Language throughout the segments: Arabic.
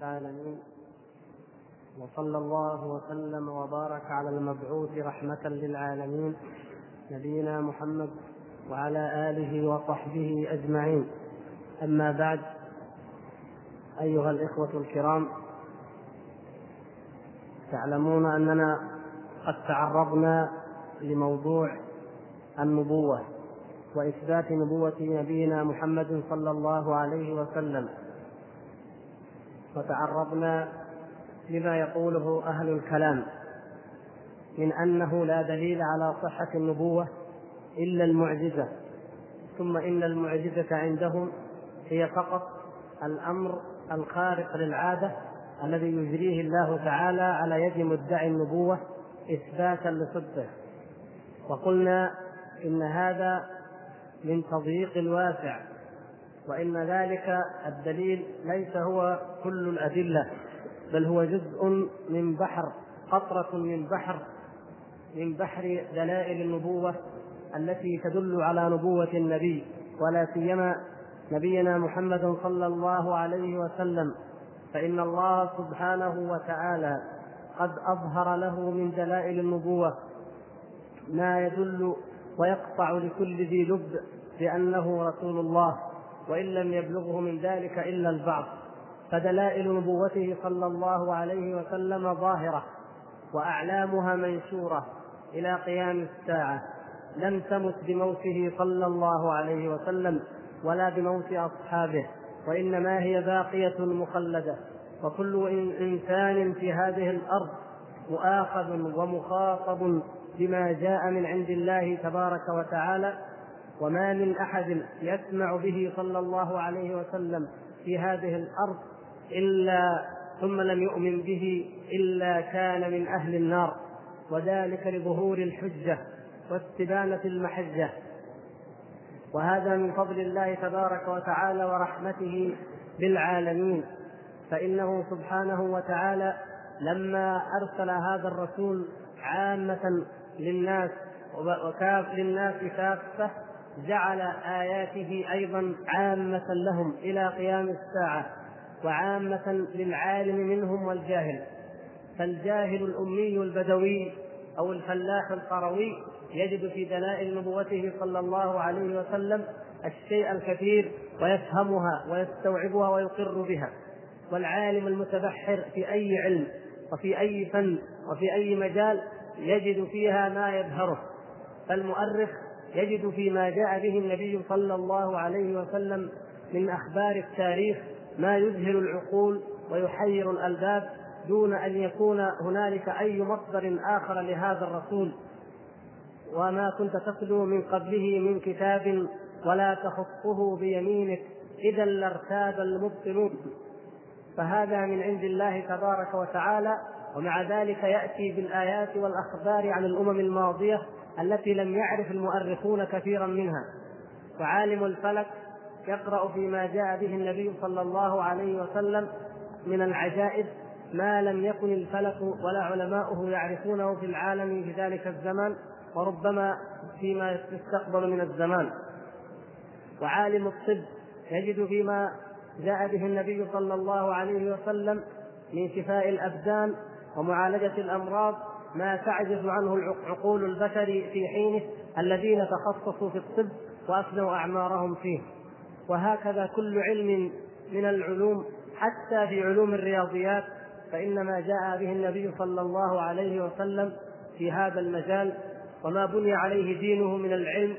العالمين. وصلى الله وسلم وبارك على المبعوث رحمة للعالمين نبينا محمد وعلى آله وصحبه أجمعين. أما بعد أيها الإخوة الكرام تعلمون أننا قد تعرضنا لموضوع النبوة وإثبات نبوة نبينا محمد صلى الله عليه وسلم. وتعرضنا لما يقوله أهل الكلام من أنه لا دليل على صحة النبوة إلا المعجزة ثم إن المعجزة عندهم هي فقط الأمر الخارق للعادة الذي يجريه الله تعالى على يد مدعي النبوة إثباتا لصدقه. وقلنا إن هذا من تضييق واسع وإن ذلك الدليل ليس هو كل الأدلة بل هو جزء من بحر قطرة من بحر من بحر دلائل النبوة التي تدل على نبوة النبي ولا سيما نبينا محمد صلى الله عليه وسلم. فإن الله سبحانه وتعالى قد أظهر له من دلائل النبوة ما يدل ويقطع لكل ذي لب بأنه رسول الله. وإن لم يبلغه من ذلك إلا البعض. فدلائل نبوته صلى الله عليه وسلم ظاهرة وأعلامها منشورة إلى قيام الساعة. لم تمت بموته صلى الله عليه وسلم ولا بموت أصحابه وإنما هي باقية مخلدة. وكل إنسان في هذه الأرض مؤاخذ ومخاطب بما جاء من عند الله تبارك وتعالى وما من أحد يسمع به صلى الله عليه وسلم في هذه الأرض إلا ثم لم يؤمن به إلا كان من أهل النار. وذلك لظهور الحجة واستبانة المحجة. وهذا من فضل الله تبارك وتعالى ورحمته بالعالمين. فإنه سبحانه وتعالى لما أرسل هذا الرسول عامة للناس وكاف للناس كافة جعل آياته أيضا عامة لهم إلى قيام الساعة وعامة للعالم منهم والجاهل. فالجاهل الأمي البدوي أو الفلاح القروي يجد في دلائل نبوته صلى الله عليه وسلم الشيء الكثير ويفهمها ويستوعبها ويقر بها. والعالم المتبحر في أي علم وفي أي فن وفي أي مجال يجد فيها ما يبهره. فالمؤرخ يجد فيما جاء به النبي صلى الله عليه وسلم من أخبار التاريخ ما يذهل العقول ويحير الألباب دون أن يكون هنالك أي مصدر آخر لهذا الرسول. وما كنت تتلو من قبله من كتاب ولا تخصه بيمينك إذا لارتاب المبطلون. فهذا من عند الله تبارك وتعالى ومع ذلك يأتي بالآيات والأخبار عن الأمم الماضية التي لم يعرف المؤرخون كثيرا منها. وعالم الفلك يقرأ فيما جاء به النبي صلى الله عليه وسلم من العجائب ما لم يكن الفلك ولا علماؤه يعرفونه في العالم في ذلك الزمان وربما فيما يستقبل من الزمان. وعالم الطب يجد فيما جاء به النبي صلى الله عليه وسلم من شفاء الأبدان ومعالجة الأمراض ما تعجز عنه عقول البشر في حينه الذين تخصصوا في الطب وافنوا أعمارهم فيه. وهكذا كل علم من العلوم حتى في علوم الرياضيات فإن ما جاء به النبي صلى الله عليه وسلم في هذا المجال وما بني عليه دينه من العلم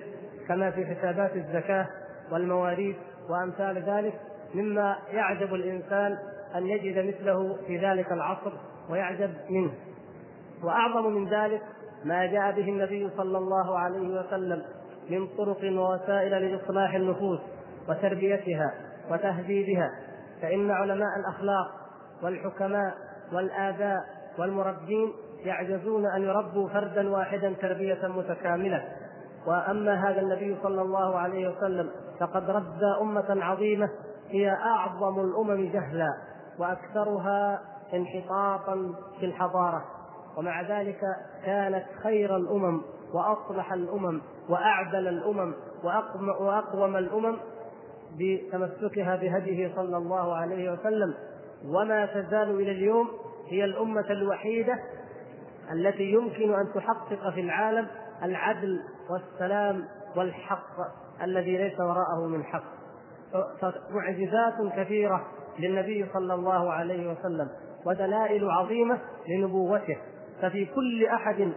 كما في حسابات الزكاة والمواريث وأمثال ذلك مما يعجب الإنسان أن يجد مثله في ذلك العصر ويعجب منه. وأعظم من ذلك ما جاء به النبي صلى الله عليه وسلم من طرق ووسائل لإصلاح النفوس وتربيتها وتهذيبها فإن علماء الأخلاق والحكماء والآباء والمربين يعجزون أن يربوا فردا واحدا تربية متكاملة. وأما هذا النبي صلى الله عليه وسلم فقد ربى أمة عظيمة هي أعظم الأمم جهلا وأكثرها انحطاطا في الحضارة. ومع ذلك كانت خير الأمم وأصلح الأمم وأعدل الأمم وأقوم الأمم بتمسكها بهديه صلى الله عليه وسلم. وما تزال إلى اليوم هي الأمة الوحيدة التي يمكن أن تحقق في العالم العدل والسلام والحق الذي ليس وراءه من حق. معجزات كثيرة للنبي صلى الله عليه وسلم ودلائل عظيمة لنبوته. ففي كل أحد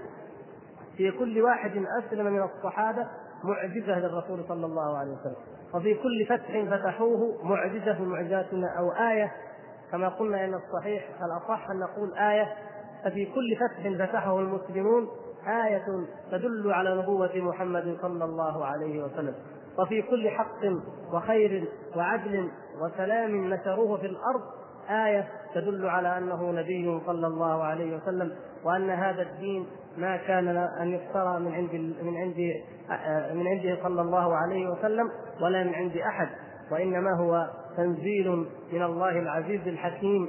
في كل واحد أسلم من الصحابة معجزة للرسول صلى الله عليه وسلم. وفي كل فتح فتحوه معجزة من معجزاتنا أو آية. كما قلنا إن الصحيح الاصح أن نقول آية؟ ففي كل فتح فتحه المسلمون آية تدل على نبوة محمد صلى الله عليه وسلم. وفي كل حق وخير وعدل وسلام نشروه في الأرض آية تدل على أنه نبي صلى الله عليه وسلم وأن هذا الدين ما كان أن يفترى من عند من عند من عنده صلى الله عليه وسلم ولا من عند أحد وإنما هو تنزيل من الله العزيز الحكيم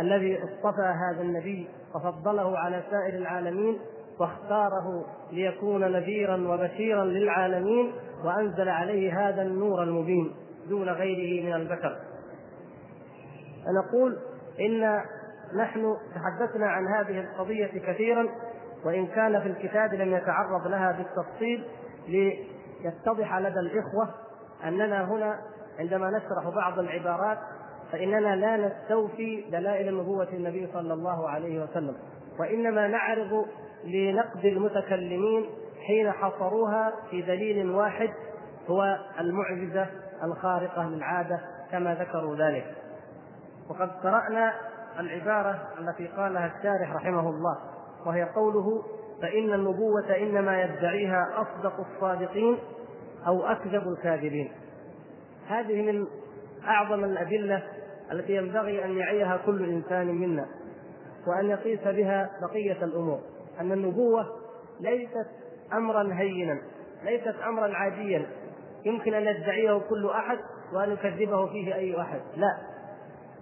الذي اصطفى هذا النبي وفضله على سائر العالمين واختاره ليكون نذيرا وبشيرا للعالمين وأنزل عليه هذا النور المبين دون غيره من البشر. فنقول إن نحن تحدثنا عن هذه القضية كثيرا وإن كان في الكتاب لم يتعرض لها بالتفصيل ليتضح لدى الإخوة أننا هنا عندما نشرح بعض العبارات فإننا لا نستوفي دلائل نبوة النبي صلى الله عليه وسلم وإنما نعرض لنقد المتكلمين حين حصروها في دليل واحد هو المعجزة الخارقة للعادة كما ذكروا ذلك. وقد قرأنا العبارة التي قالها الشارح رحمه الله وهي قوله فإن النبوة إنما يدعيها أصدق الصادقين أو أكذب الكاذبين هذه من أعظم الأدلة التي ينبغي أن يعيها كل إنسان منا وأن يقيس بها بقية الأمور. أن النبوة ليست امرا هينا ليست امرا عاديا. يمكن أن يدعيه كل أحد وأن يكذبه فيه أي أحد. لا.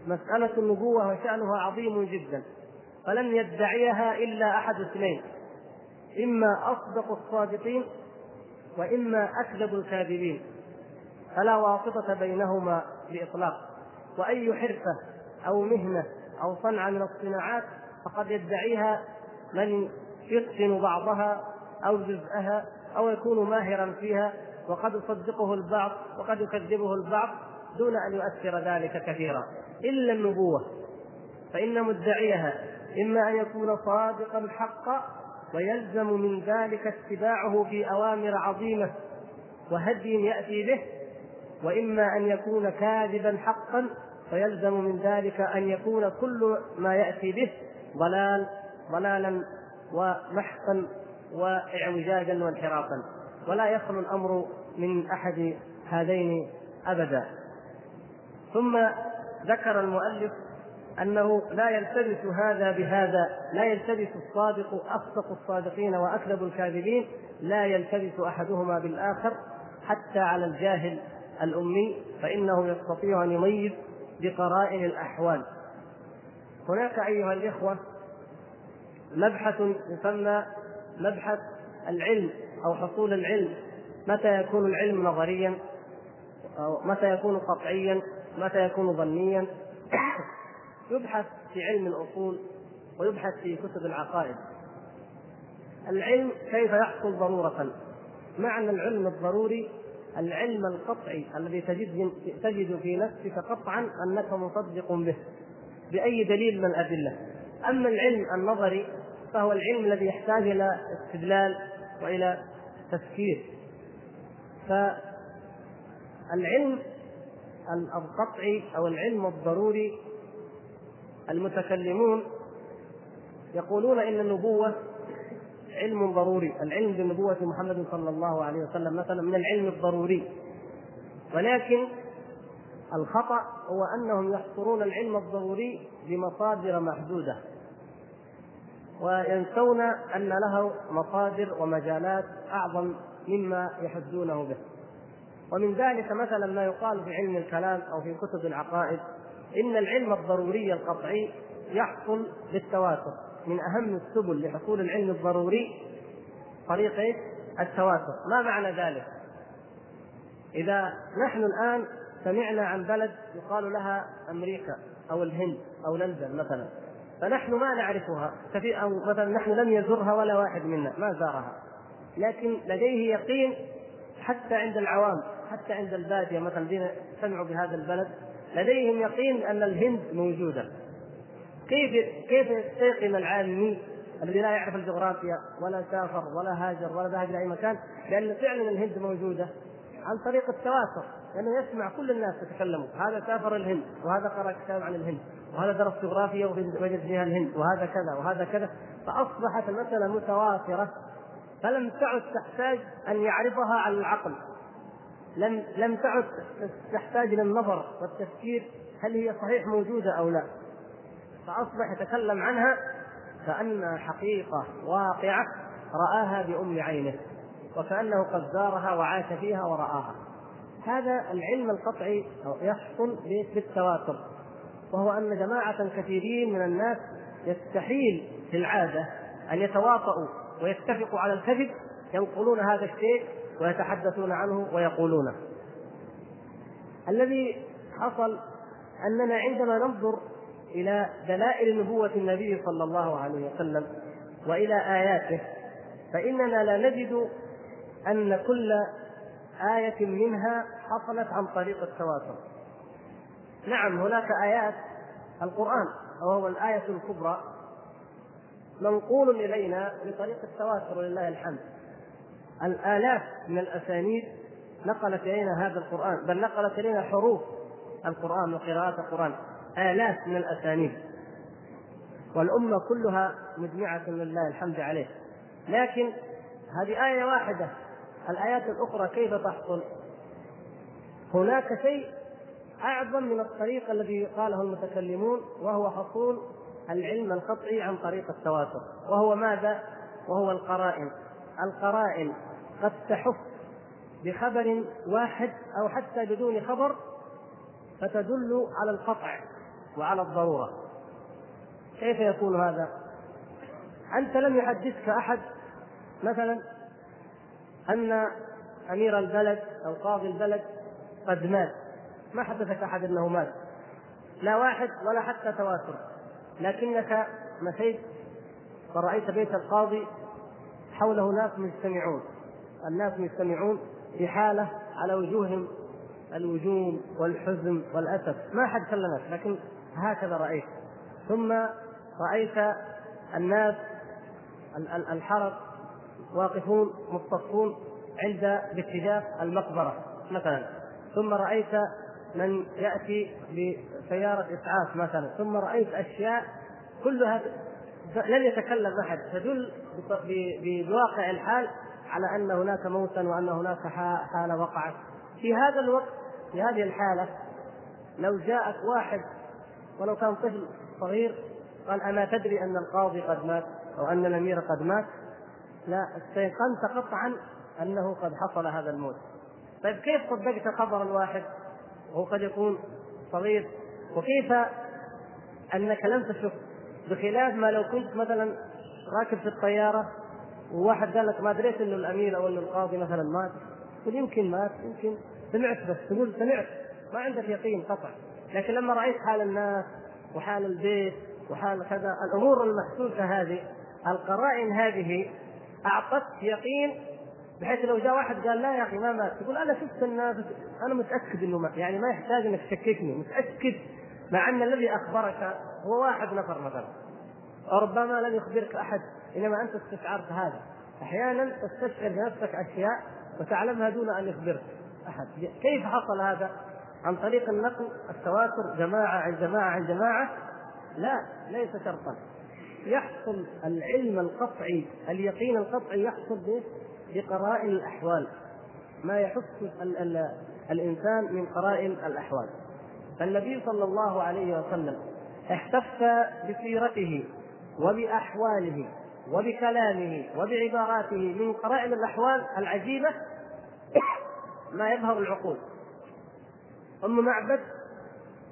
مسألة النبوة وشأنها عظيم جدا فلن يدعيها إلا أحد اثنين إما أصدق الصادقين وإما أكذب الكاذبين فلا واسطة بينهما بإطلاق وأي حرفة أو مهنة أو صنعة من الصناعات فقد يدعيها من يتقن بعضها أو جزءها أو يكون ماهرا فيها وقد يصدقه البعض وقد يكذبه البعض دون أن يؤثر ذلك كثيرا. إلا النبوة فإن مدعيها إما أن يكون صادقا حقا ويلزم من ذلك اتباعه في أوامر عظيمة وهدي يأتي به وإما أن يكون كاذبا حقا فيلزم من ذلك أن يكون كل ما يأتي به ضلال ضلالا ومحقا واعوجاجا وانحرافا. ولا يخلو الأمر من أحد هذين ابدا. ثم ذكر المؤلف أنه لا يلتبس هذا بهذا لا يلتبس الصادق أصدق الصادقين وأكذب الكاذبين لا يلتبس أحدهما بالآخر حتى على الجاهل الأمي فإنه يستطيع أن يميز بقرائن الأحوال. هناك أيها الإخوة مبحث يسمى مبحث العلم أو حصول العلم متى يكون العلم نظريا متى يكون قطعيا؟ متى يكون ظنيا؟ يبحث في علم الأصول ويبحث في كتب العقائد. العلم كيف يحصل ضرورة؟ معنى العلم الضروري العلم القطعي الذي تجد تجد في نفسك قطعا أنك مصدق به بأي دليل من الأدلة. أما العلم النظري فهو العلم الذي يحتاج إلى استدلال وإلى تفكير. فالعلم القطعي أو العلم الضروري المتكلمون يقولون إن النبوة علم ضروري. العلم بنبوة محمد صلى الله عليه وسلم مثلا من العلم الضروري. ولكن الخطأ هو أنهم يحصرون العلم الضروري بمصادر محدودة وينسون أن له مصادر ومجالات أعظم مما يحدونه به. ومن ذلك مثلا ما يقال في علم الكلام أو في كتب العقائد إن العلم الضروري القطعي يحصل بالتواتر. من أهم السبل لحصول العلم الضروري طريق إيش؟ التواتر، ما معنى ذلك؟ إذا نحن الآن سمعنا عن بلد يقال لها أمريكا أو الهند أو لندن مثلا فنحن ما نعرفها. كثير أو مثلا نحن لم يزرها ولا واحد منا ما زارها. لكن لديه يقين حتى عند العوام. حتى عند البادية مثلا الذين سمعوا بهذا البلد لديهم يقين أن الهند موجودة. كيف كيف يستيقن العامي الذي لا يعرف الجغرافيا ولا سافر ولا هاجر ولا ذهب إلى أي مكان لأن فعلا الهند موجودة عن طريق التواتر لأنه يسمع كل الناس يتكلموا هذا سافر الهند وهذا قرأ كتاب عن الهند وهذا درس جغرافيا وجد فيها الهند وهذا كذا وهذا كذا. فأصبحت المسألة متواترة فلم تعد تحتاج أن يعرفها على العقل. لم لم تعد تحتاج إلى النظر والتفكير هل هي صحيح موجودة أو لا. فأصبح يتكلم عنها كانها حقيقة واقعة رآها بأم عينه وكأنه قد زارها وعاش فيها ورآها. هذا العلم القطعي يحصل بالتواتر وهو أن جماعة كثيرين من الناس يستحيل في العادة أن يتواطؤوا ويتفقوا على الكذب ينقلون هذا الشيء ويتحدثون عنه ويقولونه الذي حصل أننا عندما ننظر إلى دلائل نبوة النبي صلى الله عليه وسلم وإلى آياته فإننا لا نجد أن كل آية منها حصلت عن طريق التواتر نعم هناك آيات القرآن وهو الآية الكبرى منقول إلينا بطريق التواتر ولله الحمد. الآلاف من الأسانيد نقلت إلينا هذا القرآن بل نقلت إلينا حروف القرآن وقراءات القرآن. آلاف من الأسانيد. والأمة كلها مجمعة لله الحمد عليه. لكن هذه آية واحدة الآيات الأخرى كيف تحصل؟ هناك شيء أعظم من الطريق الذي قاله المتكلمون وهو حصول العلم القطعي عن طريق التواتر وهو ماذا؟ وهو القرائن. القرائن. قد تحف بخبر واحد أو حتى بدون خبر فتدل على القطع وعلى الضرورة. كيف يكون هذا؟ أنت لم يحدثك أحد مثلا أن أمير البلد أو قاضي البلد قد مات. ما حدثك أحد أنه مات؟ لا واحد ولا حتى تواتر. لكنك مشيت فرأيت بيت القاضي حوله ناس مجتمعون. الناس مجتمعون في حالة على وجوههم الوجوم والحزن والأسف. ما حد كلمك لكن هكذا رأيت. ثم رأيت الناس الحرس واقفون مصطفون عند باتجاه المقبرة مثلا. ثم رأيت من يأتي بسيارة إسعاف مثلا. ثم رأيت أشياء كلها لم يتكلم أحد تدل بواقع الحال على أن هناك موتا وأن هناك حالة وقعت. في هذا الوقت في هذه الحالة لو جاءك واحد ولو كان طفل صغير قال أما تدري أن القاضي قد مات أو أن الأمير قد مات لا استيقنت قطعا أنه قد حصل هذا الموت. طيب كيف صدقت خبر الواحد؟ وهو قد يكون صغير. وكيف أنك لم تشك؟ بخلاف ما لو كنت مثلا راكب في الطيارة وواحد قال لك ما دريت إنه الأمير أو إنه القاضي مثلا مات. تقول يمكن مات يمكن. سمعت بس. تقول سمعت. ما عندك يقين قطع. لكن لما رأيت حال الناس وحال البيت وحال كذا الأمور المحسوسة هذه القرائن هذه اعطتك يقين بحيث لو جاء واحد قال لا يا أخي ما مات. تقول أنا شفت الناس. أنا متأكد إنه مات. يعني ما يحتاج إنك تشككني. متأكد. مع أن الذي أخبرك هو واحد نفر مثلا. وربما لم يخبرك أحد. إنما أنت استشعرت هذا. أحيانا تستشعر بنفسك أشياء وتعلمها دون أن يخبرك أحد. كيف حصل هذا؟ عن طريق النقل التواتر جماعة عن جماعة عن جماعة. لا ليس شرطا. يحصل العلم القطعي اليقين القطعي يحصل بقرائن الأحوال. ما يحس الإنسان من قرائن الأحوال. فالنبي صلى الله عليه وسلم احتف بسيرته وبأحواله. وبكلامه وبعباراته من قرائن الأحوال العجيبة ما يظهر العقول. أم معبد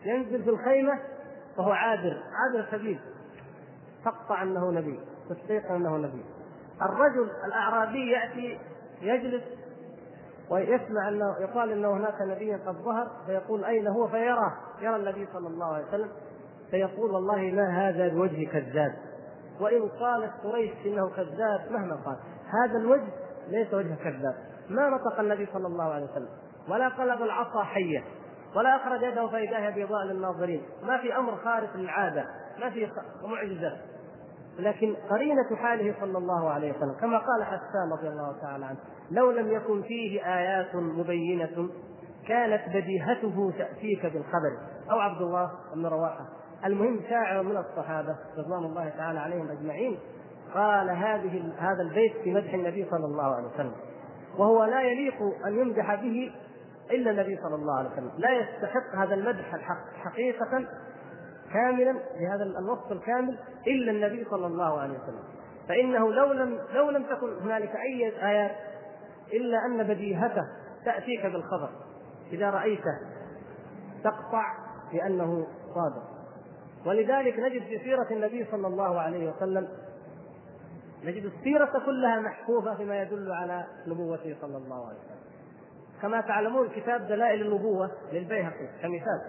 ينزل في الخيمة وهو عابر عابر سبيل. تقطع أنه نبي تصديق أنه نبي. الرجل الأعرابي يأتي يجلس ويسمع أنه يقال انه هناك نبي قد ظهر فيقول أين هو؟ فيراه. يرى النبي صلى الله عليه وسلم فيقول والله ما هذا الوجه كذاب وإن قالت قريش إنه كذاب مهما قال. هذا الوجه ليس وجه كذاب. ما نطق النبي صلى الله عليه وسلم. ولا قلب العصا حية. ولا أخرج يده فإذا بيضاء للناظرين. ما في أمر خارق للعادة. ما في معجزة. لكن قرينة حاله صلى الله عليه وسلم. كما قال حسان رضي الله تعالى عنه. لو لم يكن فيه آيات مبينة كانت بديهته تأتيك بالخبر. أو عبد الله بن رواحة. المهم شاعر من الصحابة رضوان الله تعالى عليهم أجمعين قال هذه هذا البيت في مدح النبي صلى الله عليه وسلم وهو لا يليق أن يمدح به إلا النبي صلى الله عليه وسلم لا يستحق هذا المدح الحق حقيقة كاملا بهذا الوصف الكامل إلا النبي صلى الله عليه وسلم فإنه لو لم لو لم تكن هنالك أي آيات إلا أن بديهته تأتيك بالخبر إذا رأيته تقطع بانه صادق. ولذلك نجد في سيرة النبي صلى الله عليه وسلم نجد السيرة كلها محفوظة فيما يدل على نبوته صلى الله عليه وسلم. كما تعلمون كتاب دلائل النبوة للبيهقي كمثال.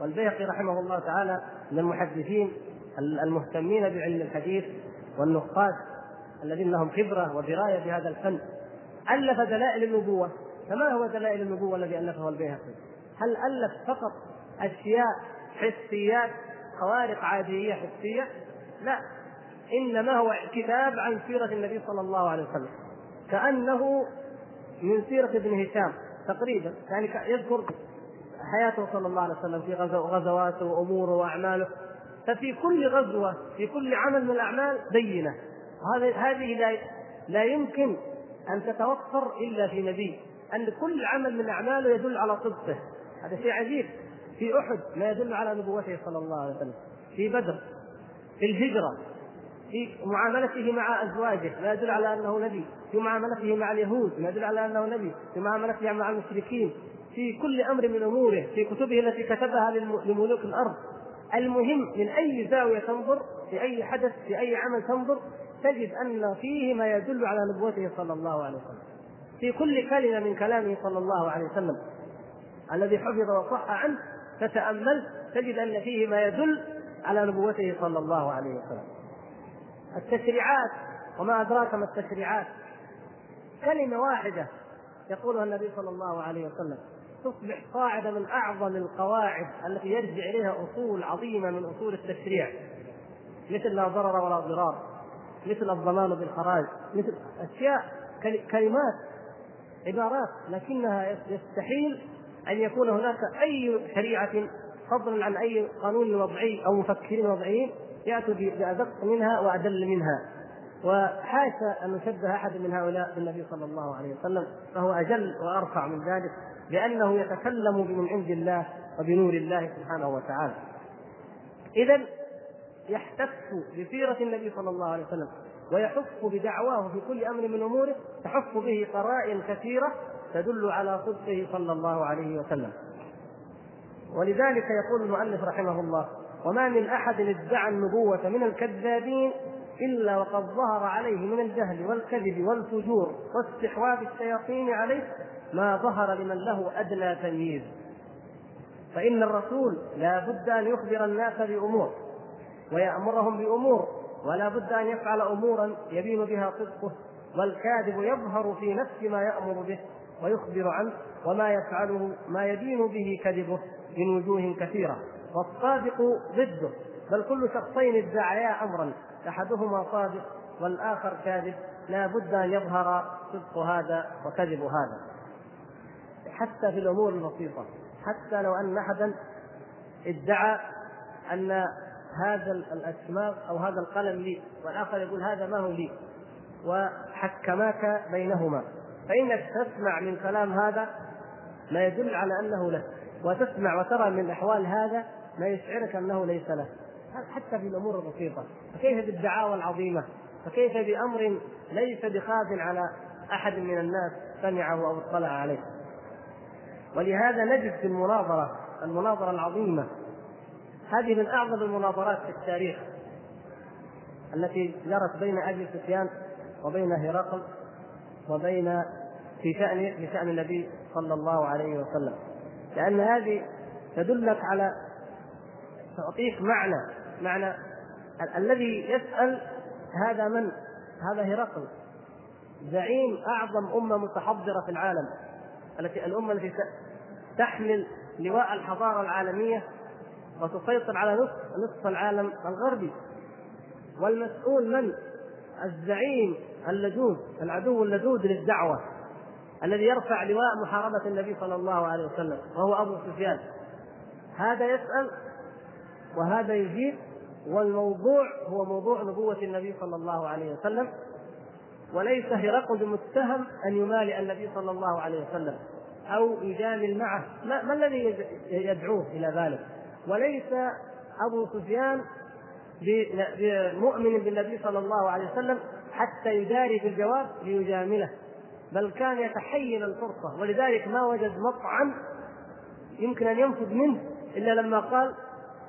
والبيهقي رحمه الله تعالى من المحدثين المهتمين بعلم الحديث والنقاد الذين لهم خبرة ودراية بهذا الفن. ألف دلائل النبوة. فما هو دلائل النبوة الذي ألفه البيهقي؟ هل ألف فقط أشياء حسيات خوارق عادية حسية؟ لا. إنما هو كتاب عن سيرة النبي صلى الله عليه وسلم. كأنه من سيرة ابن هشام تقريبا. يعني يذكر حياته صلى الله عليه وسلم في غزواته وأموره وأعماله. ففي كل غزوة في كل عمل من الأعمال بينة. هذه لا لا يمكن أن تتوفر إلا في نبي. أن كل عمل من أعماله يدل على صدقه. هذا شيء عجيب. في أحد ما يدل على نبوته صلى الله عليه وسلم. في بدر في الهجرة في معاملته مع أزواجه ما يدل على أنه نبي. في معاملته مع اليهود ما يدل على أنه نبي. في معاملته مع المشركين في كل أمر من أموره في كتبه التي كتبها لملوك الأرض. المهم من أي زاوية تنظر في أي حدث في أي عمل تنظر تجد أن فيه ما يدل على نبوته صلى الله عليه وسلم. في كل كلمة من كلامه صلى الله عليه وسلم. الذي حفظ وصح عنه تتأمل تجد أن فيه ما يدل على نبوته صلى الله عليه وسلم. التشريعات وما أدراك ما التشريعات؟ كلمة واحدة يقولها النبي صلى الله عليه وسلم تصبح قاعدة من أعظم القواعد التي يرجع إليها أصول عظيمة من أصول التشريع. مثل لا ضرر ولا ضرار مثل الضمان بالخراج مثل أشياء كلمات عبارات لكنها يستحيل أن يكون هناك أي شريعة فضلا عن أي قانون وضعي أو مفكرين وضعيين يأتوا بأدق منها وأدل منها. وحاشا أن نشبه أحد من هؤلاء بالنبي صلى الله عليه وسلم فهو أجل وأرفع من ذلك لأنه يتكلم من عند الله وبنور الله سبحانه وتعالى. إذا يحتف بسيرة النبي صلى الله عليه وسلم ويحف بدعواه في كل أمر من أموره تحف به قرائن كثيرة تدل على صدقه صلى الله عليه وسلم. ولذلك يقول المؤلف رحمه الله وما من أحد ادعى النبوة من الكذابين إلا وقد ظهر عليه من الجهل والكذب والفجور واستحواذ الشياطين عليه ما ظهر لمن له أدنى تمييز فإن الرسول لا بد أن يخبر الناس بأمور ويأمرهم بأمور ولا بد أن يفعل أمورا يبين بها صدقه والكاذب يظهر في نفس ما يأمر به. ويخبر عنه وما يفعله ما يبين به كذبه من وجوه كثيرة. والصادق ضده بل كل شخصين ادعيا أمرا أحدهما صادق والآخر كاذب. لا بد أن يظهر صدق هذا وكذب هذا. حتى في الأمور البسيطة حتى لو أن أحدا ادعى أن هذا الاشماغ أو هذا القلم لي والآخر يقول هذا ما هو لي وحكماك بينهما. فإنك تسمع من كلام هذا ما يدل على أنه له وتسمع وترى من أحوال هذا ما يشعرك أنه ليس له. حتى في الأمور البسيطة. فكيف بالدعاوى العظيمة؟ فكيف بأمر ليس بخاف على أحد من الناس سمعه أو اطلع عليه؟ ولهذا نجد في المناظرة المناظرة العظيمة هذه من أعظم المناظرات في التاريخ التي جرت بين أبي سفيان وبين هرقل. وبين في شأن في شأن النبي صلى الله عليه وسلم. لأن هذه تدلك على تعطيك معنى معنى ال- الذي يسأل هذا من؟ هذا هرقل زعيم أعظم أمة متحضرة في العالم. التي الأمة التي تحمل لواء الحضارة العالمية وتسيطر على نصف نصف العالم الغربي. والمسؤول من؟ الزعيم. اللدود العدو اللدود للدعوة الذي يرفع لواء محاربة النبي صلى الله عليه وسلم وهو أبو سفيان. هذا يسأل وهذا يجيب والموضوع هو موضوع نبوة النبي صلى الله عليه وسلم وليس هرقل متهم أن يمالئ النبي صلى الله عليه وسلم أو يجامل معه. ما, ما الذي يدعوه إلى ذلك؟ وليس أبو سفيان مؤمن بالنبي صلى الله عليه وسلم حتى يداري في الجواب ليجامله بل كان يتحين الفرصة. ولذلك ما وجد مطعم يمكن أن ينفذ منه إلا لما قال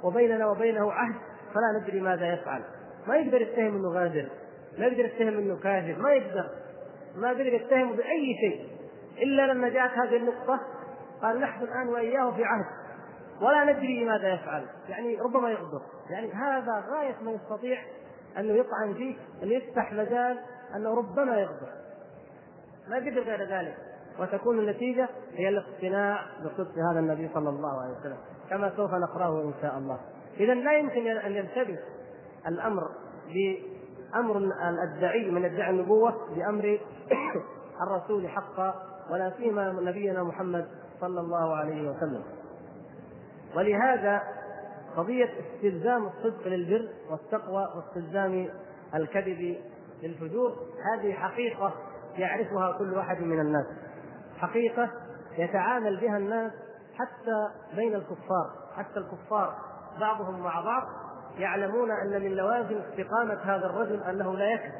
وبيننا وبينه عهد فلا ندري ماذا يفعل. ما يقدر يتهم إنه غادر ما يقدر يتهم إنه كاذب ما يقدر ما يقدر يتهم بأي شيء. إلا لما جاءت هذه النقطة قال نحن الآن وإياه في عهد ولا ندري ماذا يفعل. يعني ربما يغدر. يعني هذا غاية ما يستطيع أنه يطعن فيه انه يفتح مجال أنه ربما يغدر. ما قدر غير ذلك. وتكون النتيجة هي الاقتناع بصدق هذا النبي صلى الله عليه وسلم كما سوف نقرأه إن شاء الله. اذا لا يمكن أن يلتبس الأمر بأمر الأدعي من ادعاء النبوة بأمر الرسول حقا ولا سيما نبينا محمد صلى الله عليه وسلم. ولهذا قضية استلزام الصدق للبر والتقوى واستلزام الكذب للفجور هذه حقيقة يعرفها كل واحد من الناس. حقيقة يتعامل بها الناس حتى بين الكفار حتى الكفار بعضهم مع بعض يعلمون أن من لوازم استقامة هذا الرجل أنه لا يكذب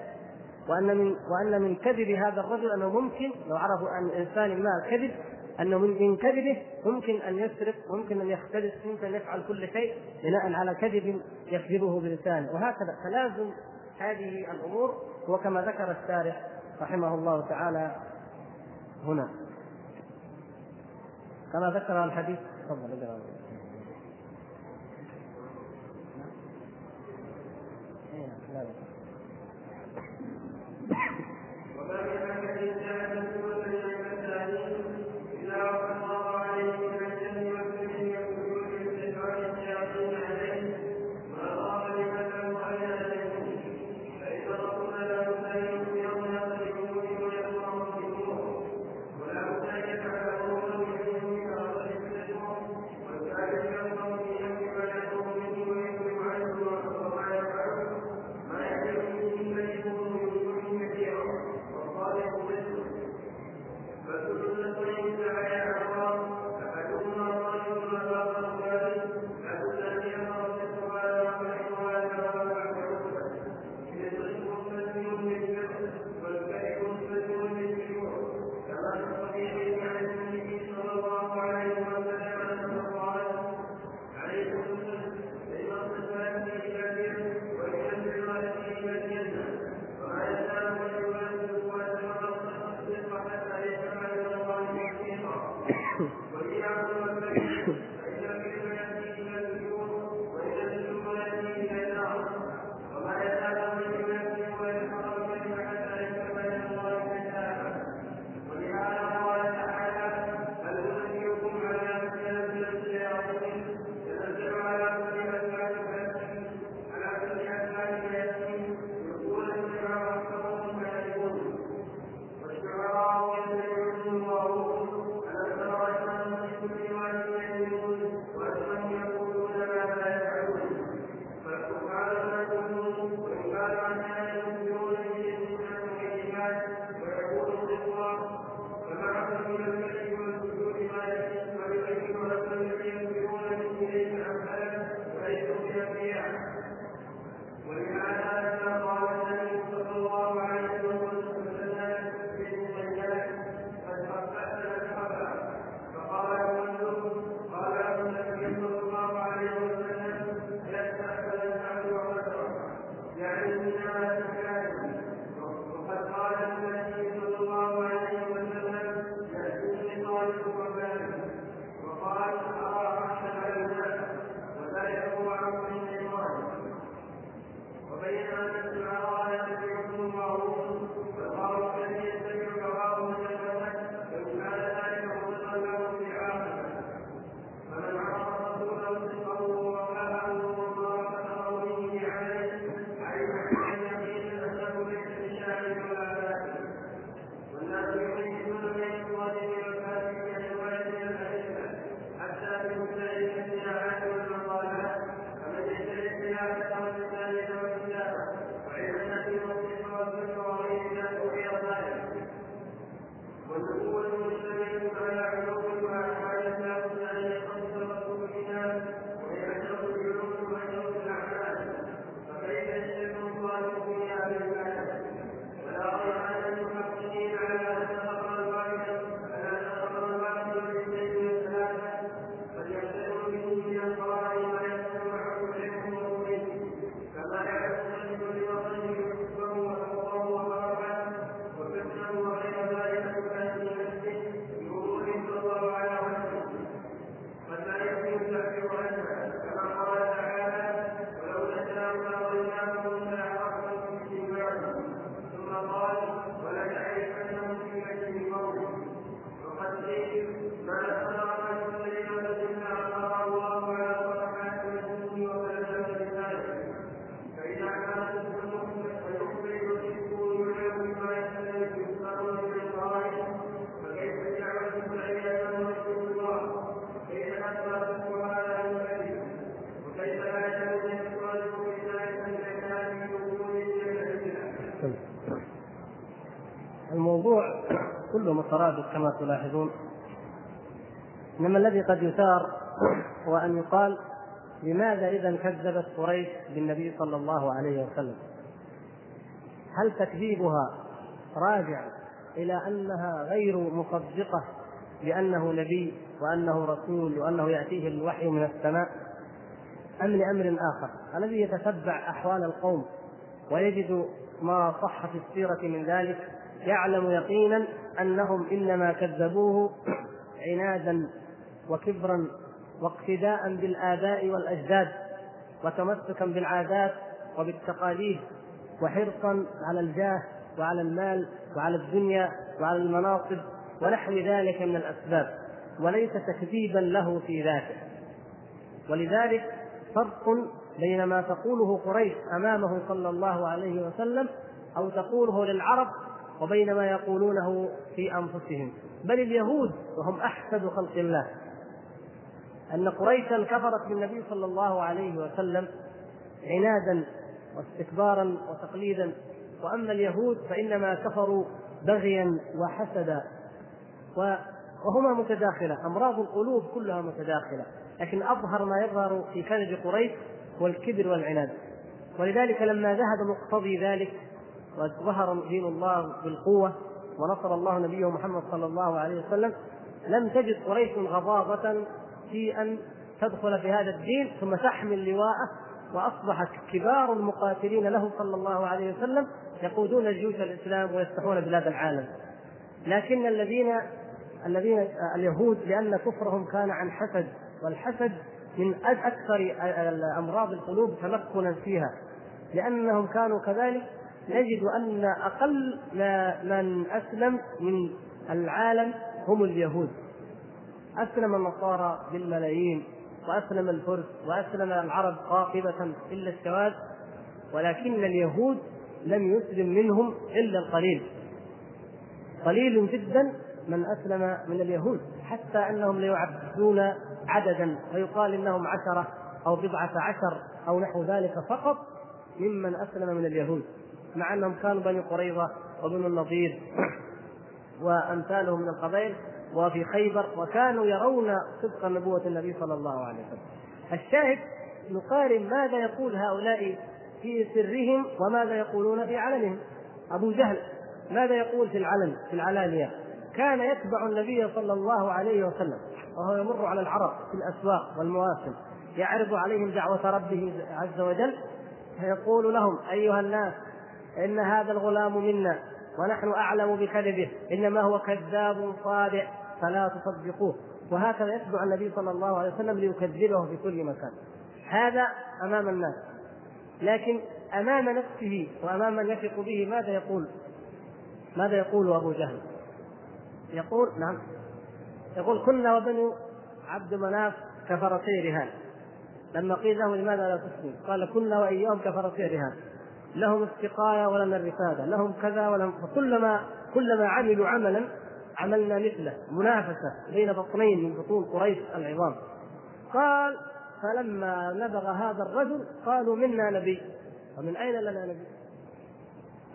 وأن من وأن من كذب هذا الرجل أنه ممكن لو عرفوا عن إنسان ما كذب أنه من كذبه ممكن أن يسرق ممكن أن يختلس ممكن أن يفعل كل شيء بناء على كذب يكذبه بلسانه. وهكذا فلازم هذه الأمور. هو كما ذكر الشارح رحمه الله تعالى هنا. كما ذكر الحديث. تفضل اقرأ. لا مترادف كما تلاحظون. إنما الذي قد يثار هو أن يقال لماذا إذا كذبت قريش بالنبي صلى الله عليه وسلم؟ هل تكذيبها راجع إلى أنها غير مصدقة بانه نبي وأنه رسول وأنه يأتيه الوحي من السماء أم لأمر آخر؟ الذي يتتبع أحوال القوم ويجد ما صح في السيرة من ذلك يعلم يقينا أنهم إنما كذبوه عنادا وكبرا واقتداء بالآباء والأجداد وتمسكا بالعادات وبالتقاليد وحرصا على الجاه وعلى المال وعلى الدنيا وعلى المناصب ونحو ذلك من الأسباب وليس تكذيبا له في ذاته. ولذلك فرق بين ما تقوله قريش أمامه صلى الله عليه وسلم أو تقوله للعرب وبين ما يقولونه في أنفسهم. بل اليهود وهم أحسد خلق الله. أن قريشا كفرت بالنبي صلى الله عليه وسلم عنادا واستكبارا وتقليدا. وأما اليهود فإنما كفروا بغيا وحسدا. وهما متداخلة. أمراض القلوب كلها متداخلة. لكن أظهر ما يظهر في كنج قريش هو الكبر والعناد. ولذلك لما ذهب مقتضي ذلك وظهر دين الله بالقوة ونصر الله نبيه محمد صلى الله عليه وسلم لم تجد قريش غضاضة في أن تدخل في هذا الدين ثم تحمل لواءه واصبح كبار المقاتلين له صلى الله عليه وسلم يقودون جيوش الإسلام ويفتحون بلاد العالم. لكن الذين الذين اليهود لأن كفرهم كان عن حسد والحسد من أكثر امراض القلوب تمكنا فيها لأنهم كانوا كذلك نجد أن أقل ما من أسلم من العالم هم اليهود. أسلم النصارى بالملايين وأسلم الفرس وأسلم العرب قاطبة إلا الشواذ ولكن اليهود لم يسلم منهم إلا القليل. قليل جدا من أسلم من اليهود حتى أنهم ليعدون عددا ويقال إنهم عشرة أو بضعة عشر أو نحو ذلك فقط ممن أسلم من اليهود. مع أنهم كانوا بني قريظة وبنو النضير وأمثالهم من القبائل وفي خيبر وكانوا يرون صدق نبوة النبي صلى الله عليه وسلم. الشاهد نقارن ماذا يقول هؤلاء في سرهم وماذا يقولون في علنهم. أبو جهل ماذا يقول في العلن في العلانية؟ كان يتبع النبي صلى الله عليه وسلم وهو يمر على العرب في الأسواق والمواسم يعرض عليهم دعوة ربه عز وجل فيقول لهم أيها الناس إن هذا الغلام منا ونحن أعلم بكذبه إنما هو كذاب صادق فلا تصدقوه. وهكذا يتبع النبي صلى الله عليه وسلم ليكذبه في كل مكان. هذا أمام الناس. لكن أمام نفسه وأمام من يثق به ماذا يقول؟ ماذا يقول أبو جهل؟ يقول نعم. يقول كنا وبنو عبد مناف كفرتي رهان. لما قيل له لماذا لا تسلم قال كنا وإياهم كفرتي رهان. لهم استقاية ولنا الرفادة لهم كذا ولهم فكلما كلما عملوا عملا عملنا مثله منافسة بين بطنين من بطون قريش العظام. قال فلما نبغ هذا الرجل قالوا منا نبي ومن أين لنا نبي؟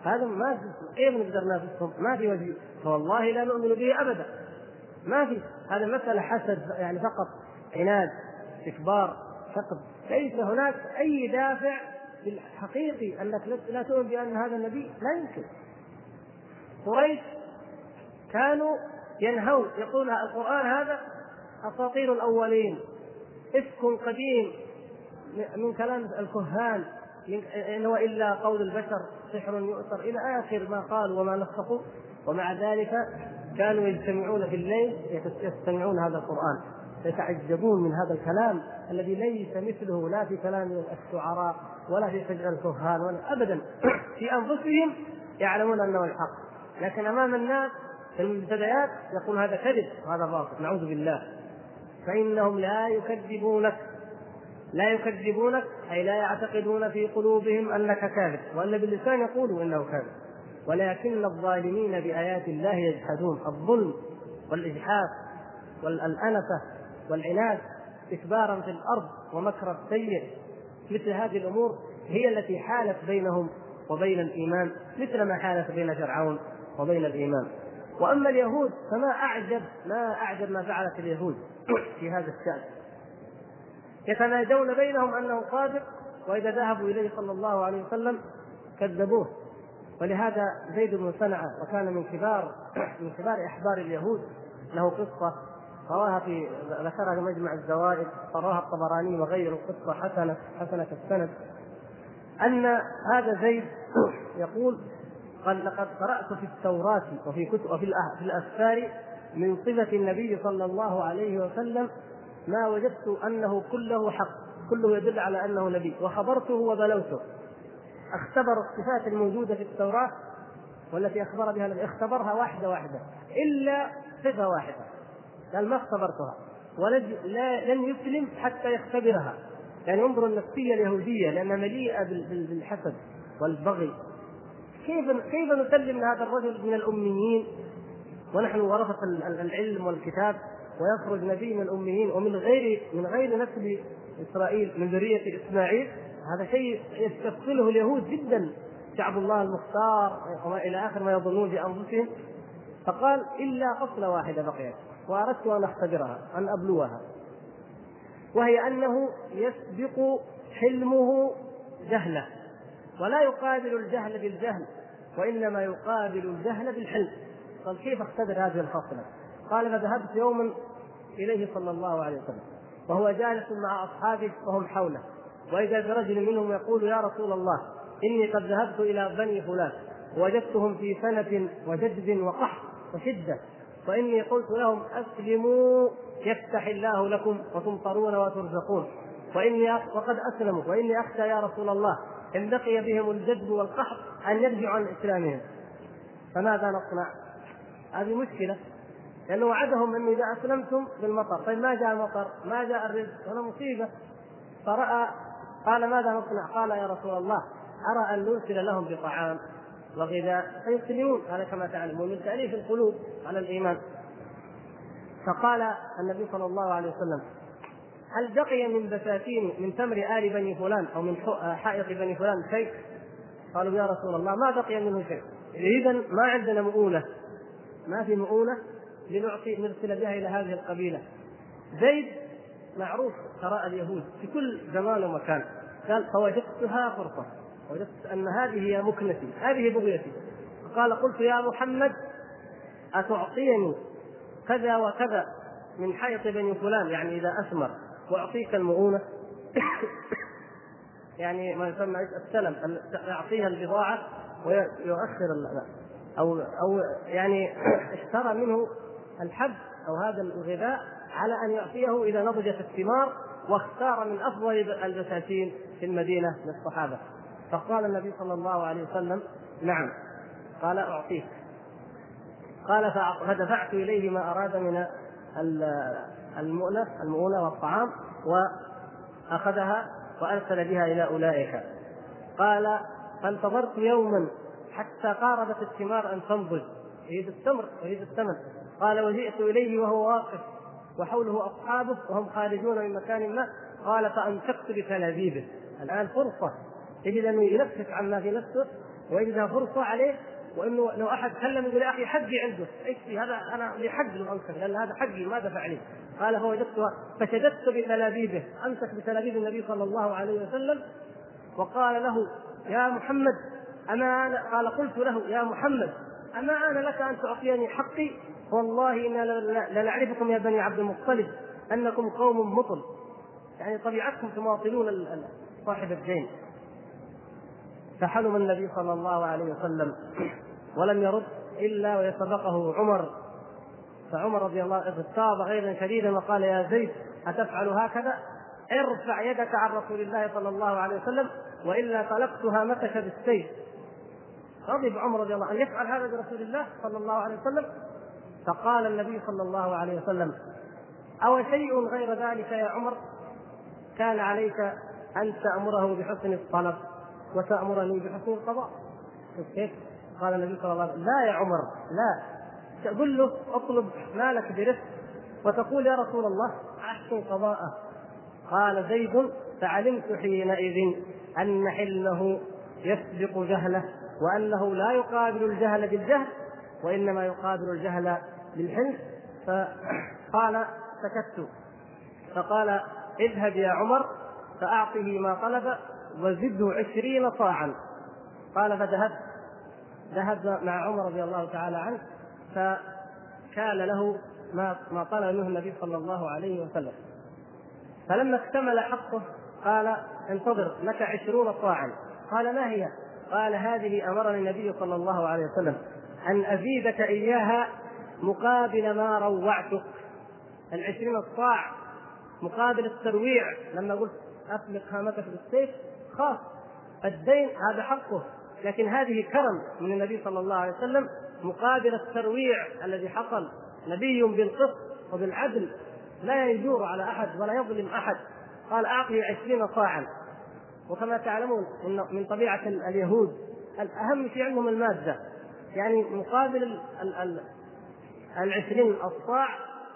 هذا ما في كيف نقدر ننافسهم؟ ما في وجه. فوالله لا نؤمن به ابدا. ما في. هذا مسألة حسد يعني فقط عناد استكبار حقد ليس هناك أي دافع في الحقيقي أنك لا تؤمن بأن هذا النبي لا يمكن. قريش كانوا ينهون يقول القرآن هذا أساطير الأولين. إفك قديم من كلام الكهان إن هو إلا قول البشر سحر يؤثر إلى آخر ما قالوا وما نسخوا ومع ذلك كانوا يجتمعون في الليل يستمعون هذا القرآن يتعجبون من هذا الكلام. الذي ليس مثله لا في كلام الشعراء ولا في فجر الكهان ولا أبدا. في أنفسهم يعلمون أنه الحق. لكن أمام الناس في المبتدئات يقول هذا كذب وهذا باطل. نعوذ بالله. فإنهم لا يكذبونك. لا يكذبونك أي لا يعتقدون في قلوبهم أنك كاذب. وأن باللسان يقولوا إنه كاذب. ولكن الظالمين بآيات الله يجحدون. الظلم والإجحاف والأنفة والعناد استكبارا في الأرض ومكر السيء مثل هذه الأمور هي التي حالت بينهم وبين الإيمان مثل ما حالت بين فرعون وبين الإيمان. وأما اليهود فما أعجب ما أعجب ما فعلت اليهود في هذا الشأن. يتناجون بينهم أنه صادق وإذا ذهبوا إليه صلى الله عليه وسلم كذبوه. ولهذا زيد بن سنعه وكان من كبار من كبار إحبار اليهود له قصة رواها في ذكرها في مجمع الزوائد رواها الطبراني وغيره قصه حسنة حسنة السند. أن هذا زيد يقول قال لقد قرأت في التوراة وفي كتب وفي في الأسفار من صفة النبي صلى الله عليه وسلم ما وجدت أنه كله حق كله يدل على أنه نبي وخبرته وبلوته. أختبر الصفات الموجودة في التوراة والتي أخبر بها اختبرها واحدة واحدة إلا صفة واحدة. قال ما اختبرتها. ولن لن يسلم حتى يختبرها. يعني انظر النفسية اليهودية لأنها مليئة بالحسد والبغي. كيف كيف نسلم لهذا الرجل من الأميين؟ ونحن ورثة العلم والكتاب ويخرج نبي من الأميين ومن غير من غير نسل إسرائيل من ذرية إسماعيل. هذا شيء يستثقله اليهود جدا شعب الله المختار وما إلى آخر ما يظنون بانفسهم فقال إلا خصله واحدة بقيت. واردت أن أختبرها أن أبلوها. وهي أنه يسبق حلمه جهله ولا يقابل الجهل بالجهل وإنما يقابل الجهل بالحلم. قال كيف أختبر هذه الخصلة؟ قال فذهبت يوما إليه صلى الله عليه وسلم وهو جالس مع أصحابه وهم حوله وإذا برجل منهم يقول يا رسول الله إني قد ذهبت إلى بني فلان وجدتهم في سنة وجدب وقحط وشدة. وإني قلت لهم أسلموا يفتح الله لكم وتمطرون وترزقون. وإني وقد أسلموا. وإني أخشى يا رسول الله إن بقي بهم الجدب والقحط أن يرجعوا عن إسلامهم. فماذا نصنع؟ هذه مشكلة. لأنه وعدهم انه إذا أسلمتم بالمطر. طيب ما جاء المطر؟ ما جاء الرزق؟ هنا مصيبة. فرأى قال ماذا نصنع؟ قال يا رسول الله أرى أن نرسل لهم بطعام. وغذاء فيسلمون هذا كما تعلمون من تأليف القلوب على الإيمان. فقال النبي صلى الله عليه وسلم هل بقي من بساتين من تمر آل بني فلان أو من حائط بني فلان شيء؟ قالوا يا رسول الله ما بقي منه شيء. اذا ما عندنا مؤونة. ما في مؤونة لنعطي نرسل بها إلى هذه القبيلة. زيد معروف ثراء اليهود في كل زمان ومكان. قال فوجدتها فرصه وجدت أن هذه هي مكنتي هذه بغيتي. فقال قلت يا محمد أتعطيني كذا وكذا من حيط بني فلان يعني إذا أثمر وأعطيك المؤونة. يعني ما يسمى السلم أن يعطيها البضاعة ويؤخر أو أو يعني اشترى منه الحب أو هذا الغذاء على أن يعطيه إذا نضجت الثمار واختار من أفضل البساتين في المدينة للصحابة. فقال النبي صلى الله عليه وسلم نعم. قال أعطيك. قال فدفعت إليه ما أراد من المؤنة المؤونة والطعام وأخذها وأرسل بها إلى أولئك. قال فانتظرت يوما حتى قاربت الثمار أن تنضج يريد التمر يريد الثمن قال وجئت إليه وهو واقف وحوله أصحابه وهم خارجون من مكان ما. قال فأمسكت بتلابيبه الآن فرصة. يجد أنه ينفس عما في نفسه ويجدها فرصة عليه وإنه لو أحد كلم يقول يا أخي حقي عنده. إيش في هذا؟ أنا لي حق لو امسك لأن هذا حقي ما دفع لي. قال فوجدتها فشددت بتلابيبه أمسك بتلابيب النبي صلى الله عليه وسلم وقال له يا محمد اما قال قلت له يا محمد اما أنا لك أن تعطيني حقي؟ والله أنا لنعرفكم يا بني عبد المطلب أنكم قوم مطل. يعني طبيعتكم تماطلون صاحب الدين. فحلم النبي صلى الله عليه وسلم ولم يرد إلا ويسبقه عمر. فعمر رضي الله عنه اغتاظ غيظا شديدا وقال يا زيد أتفعل هكذا؟ ارفع يدك عن رسول الله صلى الله عليه وسلم وإلا طلقتها متك بالسيف. غضب عمر رضي الله عنه يفعل هذا برسول الله صلى الله عليه وسلم؟ فقال النبي صلى الله عليه وسلم أو شيء غير ذلك يا عمر؟ كان عليك أن تأمره بحسن الطلب. وتأمرني بحسن القضاء. كيف؟ قال النبي صلى الله عليه وسلم لا يا عمر لا. تقول له اطلب مالك برفق وتقول يا رسول الله أحسن قضاءه. قال زيد فعلمت حينئذ أن حلمه يسبق جهله وأنه لا يقابل الجهل بالجهل وإنما يقابل الجهل بالحلم فقال سكت. فقال اذهب يا عمر فأعطه ما طلب وزده عشرين صاعا. قال فذهبت ذهب مع عمر رضي الله تعالى عنه فكان له ما ما طلب منه النبي صلى الله عليه وسلم. فلما اكتمل حقه قال انتظر لك عشرون صاعا. قال ما هي؟ قال هذه أمرني النبي صلى الله عليه وسلم أن أزيدك إياها مقابل ما روعتك. العشرين الصاع مقابل الترويع. لما قلت افلق هامتك بالسيف خاص الدين هذا حقه. لكن هذه كرم من النبي صلى الله عليه وسلم مقابل الترويع الذي حصل. نبي بالقسط وبالعدل. لا يجور على أحد ولا يظلم أحد. قال اعطه عشرين صاعا. وكما تعلمون ان من طبيعة اليهود الأهم في علمهم المادة. يعني مقابل العشرين الصاع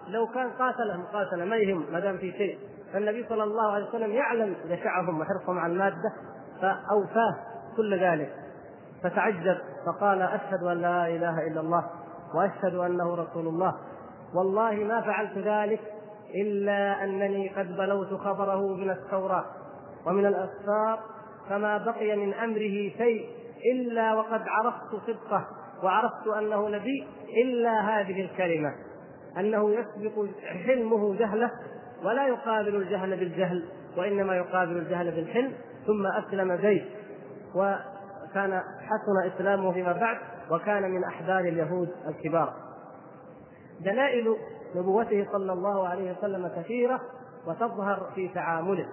لو كان قاتله مقاتله ما يهم ما دام في شيء. فالنبي صلى الله عليه وسلم يعلم جشعهم وحرصهم على المادة فأوفاه كل ذلك. فتعجب فقال أشهد أن لا إله إلا الله وأشهد أنه رسول الله. والله ما فعلت ذلك إلا أنني قد بلوت خبره من التوراة ومن الأسفار فما بقي من أمره شيء إلا وقد عرفت صدقه وعرفت أنه نبي إلا هذه الكلمة أنه يسبق حلمه جهله ولا يقابل الجهل بالجهل وإنما يقابل الجهل بالحلم ثم أسلم زيد. وكان حسن إسلامه فيما بعد وكان من أحبار اليهود الكبار. دلائل نبوته صلى الله عليه وسلم كثيرة وتظهر في تعامله.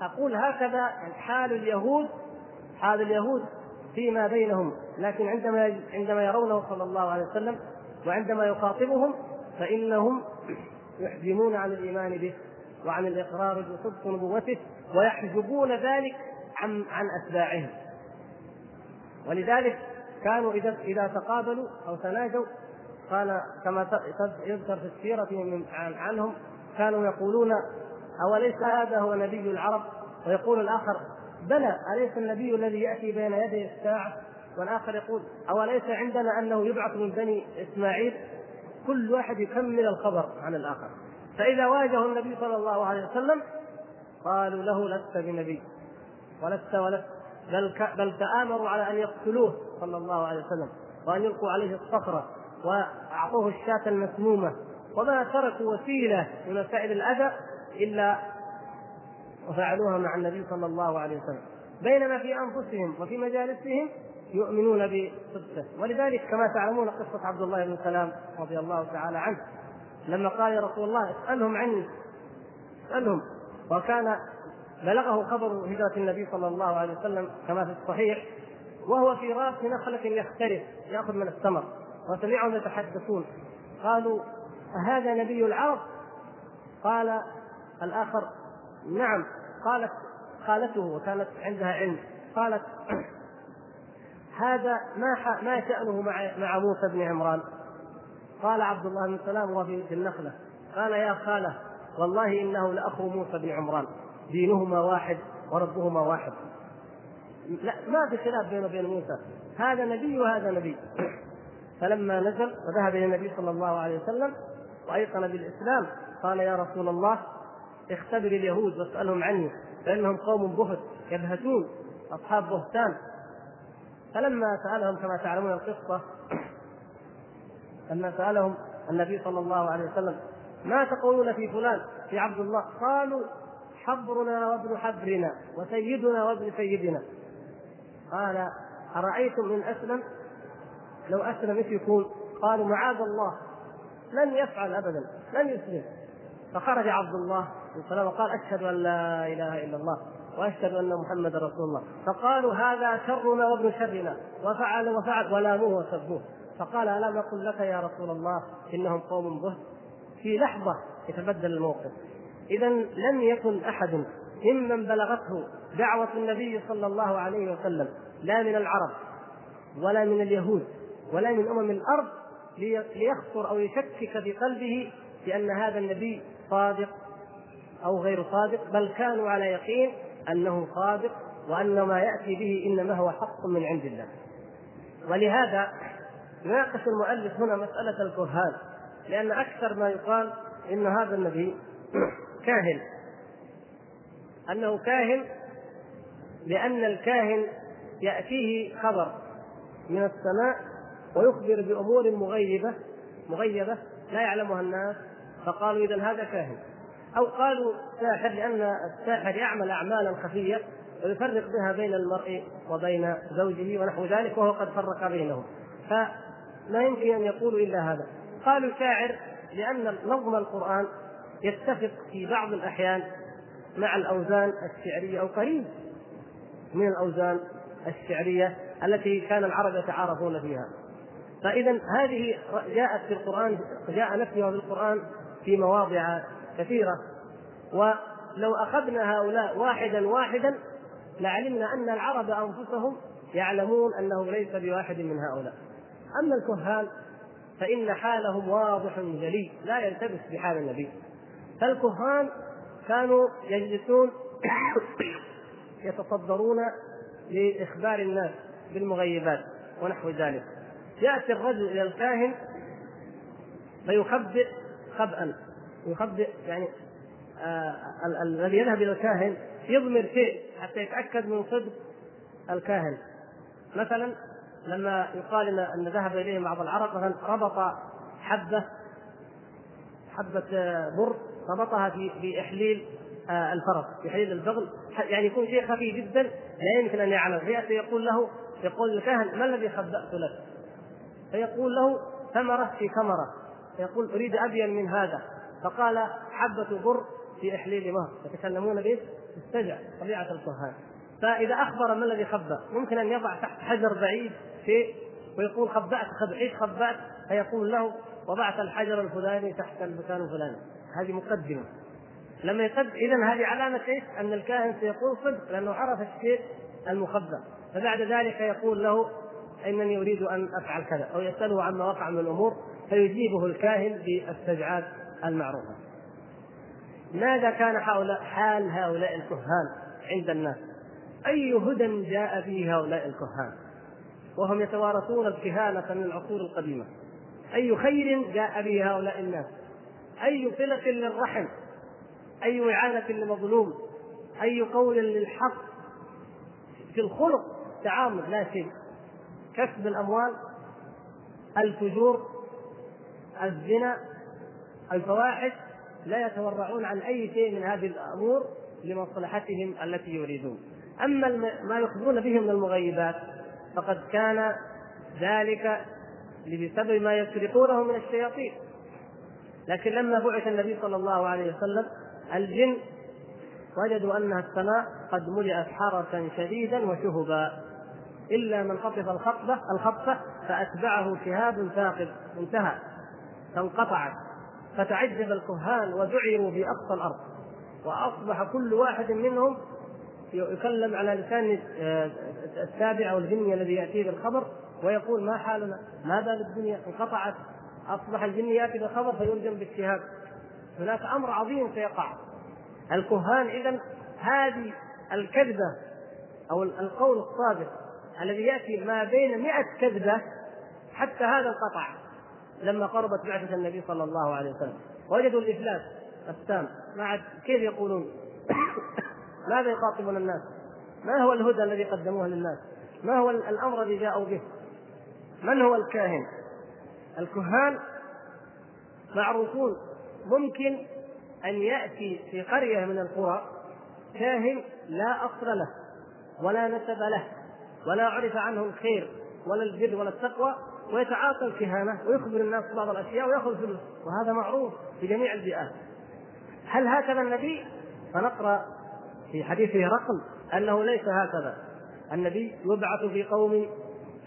أقول هكذا حال اليهود حال اليهود فيما بينهم لكن عندما عندما يرونه صلى الله عليه وسلم وعندما يخاطبهم فإنهم يحجمون عن الإيمان به وعن الإقرار بصدق نبوته ويحجبون ذلك عن عن أتباعهم. ولذلك كانوا اذا إذا تقابلوا أو تناجوا قال كما يذكر في السيرة عنهم كانوا يقولون أوليس هذا هو نبي العرب؟ ويقول الآخر بلى أليس النبي الذي يأتي بين يدي الساعة والآخر يقول أوليس عندنا أنه يبعث من بني إسماعيل؟ كل واحد يكمل الخبر عن الآخر. فإذا واجهه النبي صلى الله عليه وسلم قالوا له لست بنبي. ولست ولست. بل بل تآمروا على أن يقتلوه صلى الله عليه وسلم وأن يلقوا عليه الصخرة وأعطوه الشاة المسمومة. وما تركوا وسيلة من وسائل الأذى إلا وفعلوها مع النبي صلى الله عليه وسلم. بينما في أنفسهم وفي مجالسهم يؤمنون بصدقه ولذلك كما تعلمون قصة عبد الله بن سلام رضي الله تعالى عنه. لما قال يا رسول الله اسألهم عني. اسألهم. وكان بلغه خبر هجرة النبي صلى الله عليه وسلم كما في الصحيح وهو في راس نخلة يختلف يأخذ من الثمر وسمعهم يتحدثون. قالوا أهذا نبي العرب؟ قال الآخر نعم قالت خالته وكانت عندها علم. قالت هذا ما ما شأنه مع مع موسى بن عمران. قال عبد الله بن سلام وهو في النخلة. قال يا خالة والله إنه لأخو موسى بن عمران. دينهما واحد وربهما واحد. لا ما في خلاف بينه وبين موسى. هذا نبي وهذا نبي. فلما نزل وذهب إلى النبي صلى الله عليه وسلم وأيقن بالإسلام قال يا رسول الله اختبر اليهود واسألهم عني فإنهم قوم بهت يبهتون أصحاب بهتان. فلما سألهم كما تعلمون القصة لما سألهم النبي صلى الله عليه وسلم ما تقولون في فلان في عبد الله؟ قالوا حبرنا وابن حبرنا وسيدنا وابن سيدنا. قال أرأيتم إن أسلم؟ لو أسلم إيش يكون؟ قالوا معاذ الله لن يفعل أبدا لن يسلم. فخرج عبد الله وقال أشهد أن لا إله إلا الله. وأشهد أن محمدا رسول الله. فقالوا هذا شرنا وابن شرنا. وفعل وفعل ولاموه وسبوه. فقال ألم أقل لك يا رسول الله إنهم قوم بهت؟ في لحظة يتبدل الموقف. إذا لم يكن أحد ممن بلغته دعوة النبي صلى الله عليه وسلم. لا من العرب ولا من اليهود ولا من أمم الأرض ليخطر أو يشكك في قلبه بأن هذا النبي صادق أو غير صادق بل كانوا على يقين أنه صادق وأن ما يأتي به إنما هو حق من عند الله. ولهذا يناقش المؤلف هنا مسألة الكهان لأن أكثر ما يقال إن هذا النبي كاهن. أنه كاهن لأن الكاهن يأتيه خبر من السماء ويخبر بأمور مغيبة مغيبة لا يعلمها الناس فقالوا إذا هذا كاهن. أو قالوا ساحر لأن الساحر يعمل أعمالا خفية ويفرق بها بين المرء وبين زوجه ونحو ذلك وهو قد فرق بينهم. فلا يمكن أن يقولوا إلا هذا. قالوا شاعر لأن نظم القرآن يتفق في بعض الأحيان مع الأوزان الشعرية أو قريب من الأوزان الشعرية التي كان العرب يتعارفون فيها. فإذا هذه جاءت في القرآن جاء نفيها في القرآن في مواضع كثيرة. ولو أخذنا هؤلاء واحدا واحدا لعلمنا أن العرب أنفسهم يعلمون أنه ليس بواحد من هؤلاء. أما الكهان فإن حالهم واضح جلي لا يلتبس بحال النبي. فالكهان كانوا يجلسون يتصدرون لإخبار الناس بالمغيبات ونحو ذلك. يأتي الرجل إلى الكاهن فيخبئ خبأ يخبئ يعني آه الذي يذهب إلى الكاهن يضمر شيء حتى يتأكد من صدق الكاهن. مثلا لما يقال ان ذهب اليه بعض العرب مثلا ربط حبة حبة بر ربطها في في إحليل آه، الفرس في إحليل البغل. يعني يكون شيء خفي جدا لا يمكن أن يعلم. فيأتي يقول له يقول الكاهن ما الذي خبأت لك؟ فيقول له ثمرة في ثمرة. فيقول أريد ابين من هذا. فقال حبة بر في إحليل مهر يتكلمون به استجع طبيعة الكهان فإذا أخبر ما الذي خبأ ممكن أن يضع تحت حجر بعيد شيء ويقول خبأت خبأ إيش خبأت؟ فيقول له وضعت الحجر الفلاني تحت المكان الفلاني. هذه مقدمة. لما يقدم اذا هذه علامة إيش؟ أن الكاهن سيقول صدق لأنه عرف الشيء المخبأ. فبعد ذلك يقول له إنني أريد أن أفعل كذا أو يسأله عما وقع من الأمور فيجيبه الكاهن بالسجعات المعروفة. ماذا كان هؤلاء؟ حال هؤلاء الكهان عند الناس؟ أي هدى جاء به هؤلاء الكهان؟ وهم يتوارثون الكهانة من العصور القديمة. أي خير جاء به هؤلاء الناس؟ أي صلة للرحم؟ أي إعانة لمظلوم أي قول للحق؟ في الخلق تعامل لا شيء. كسب الأموال الفجور الزنا الفواحش لا يتورعون عن أي شيء من هذه الأمور لمصلحتهم التي يريدون. أما ما يخبرون به من المغيبات فقد كان ذلك بسبب ما يسرقونه من الشياطين. لكن لما بعث النبي صلى الله عليه وسلم الجن وجدوا أن السماء قد ملئت حرسا شديدا وشهبا إلا من خطف الخطبة الخطفة فأتبعه شهاب ثاقب انتهى فانقطعت. فتعجب الكهان وذعروا في أقصى الأرض. وأصبح كل واحد منهم يكلم على لسان آه، التابع أو الجني الذي يأتيه بالخبر ويقول ما حالنا؟ ما بال الدنيا؟ انقطعت. أصبح الجني يأتي بالخبر فيلزم بالشهاب هناك أمر عظيم سيقع. الكهان اذا هذه الكذبة أو القول الصادق الذي يأتي ما بين مئة كذبة حتى هذا انقطع. لما قربت بعثه النبي صلى الله عليه وسلم وجدوا الإفلاس التام ما عاد كيف يقولون ماذا يخاطبون الناس؟ ما هو الهدى الذي قدموه للناس؟ ما هو الأمر الذي جاءوا به؟ من هو الكاهن؟ الكهان معروفون ممكن أن يأتي في قرية من القرى كاهن لا أصل له ولا نسب له ولا عرف عنه الخير ولا البر ولا التقوى ويتعاطى الكهانة ويخبر الناس بعض الأشياء ويأخذ فلوس. وهذا معروف في جميع البيئات. هل هكذا النبي؟ فنقرأ في حديث هرقل أنه ليس هكذا. النبي يبعث في قوم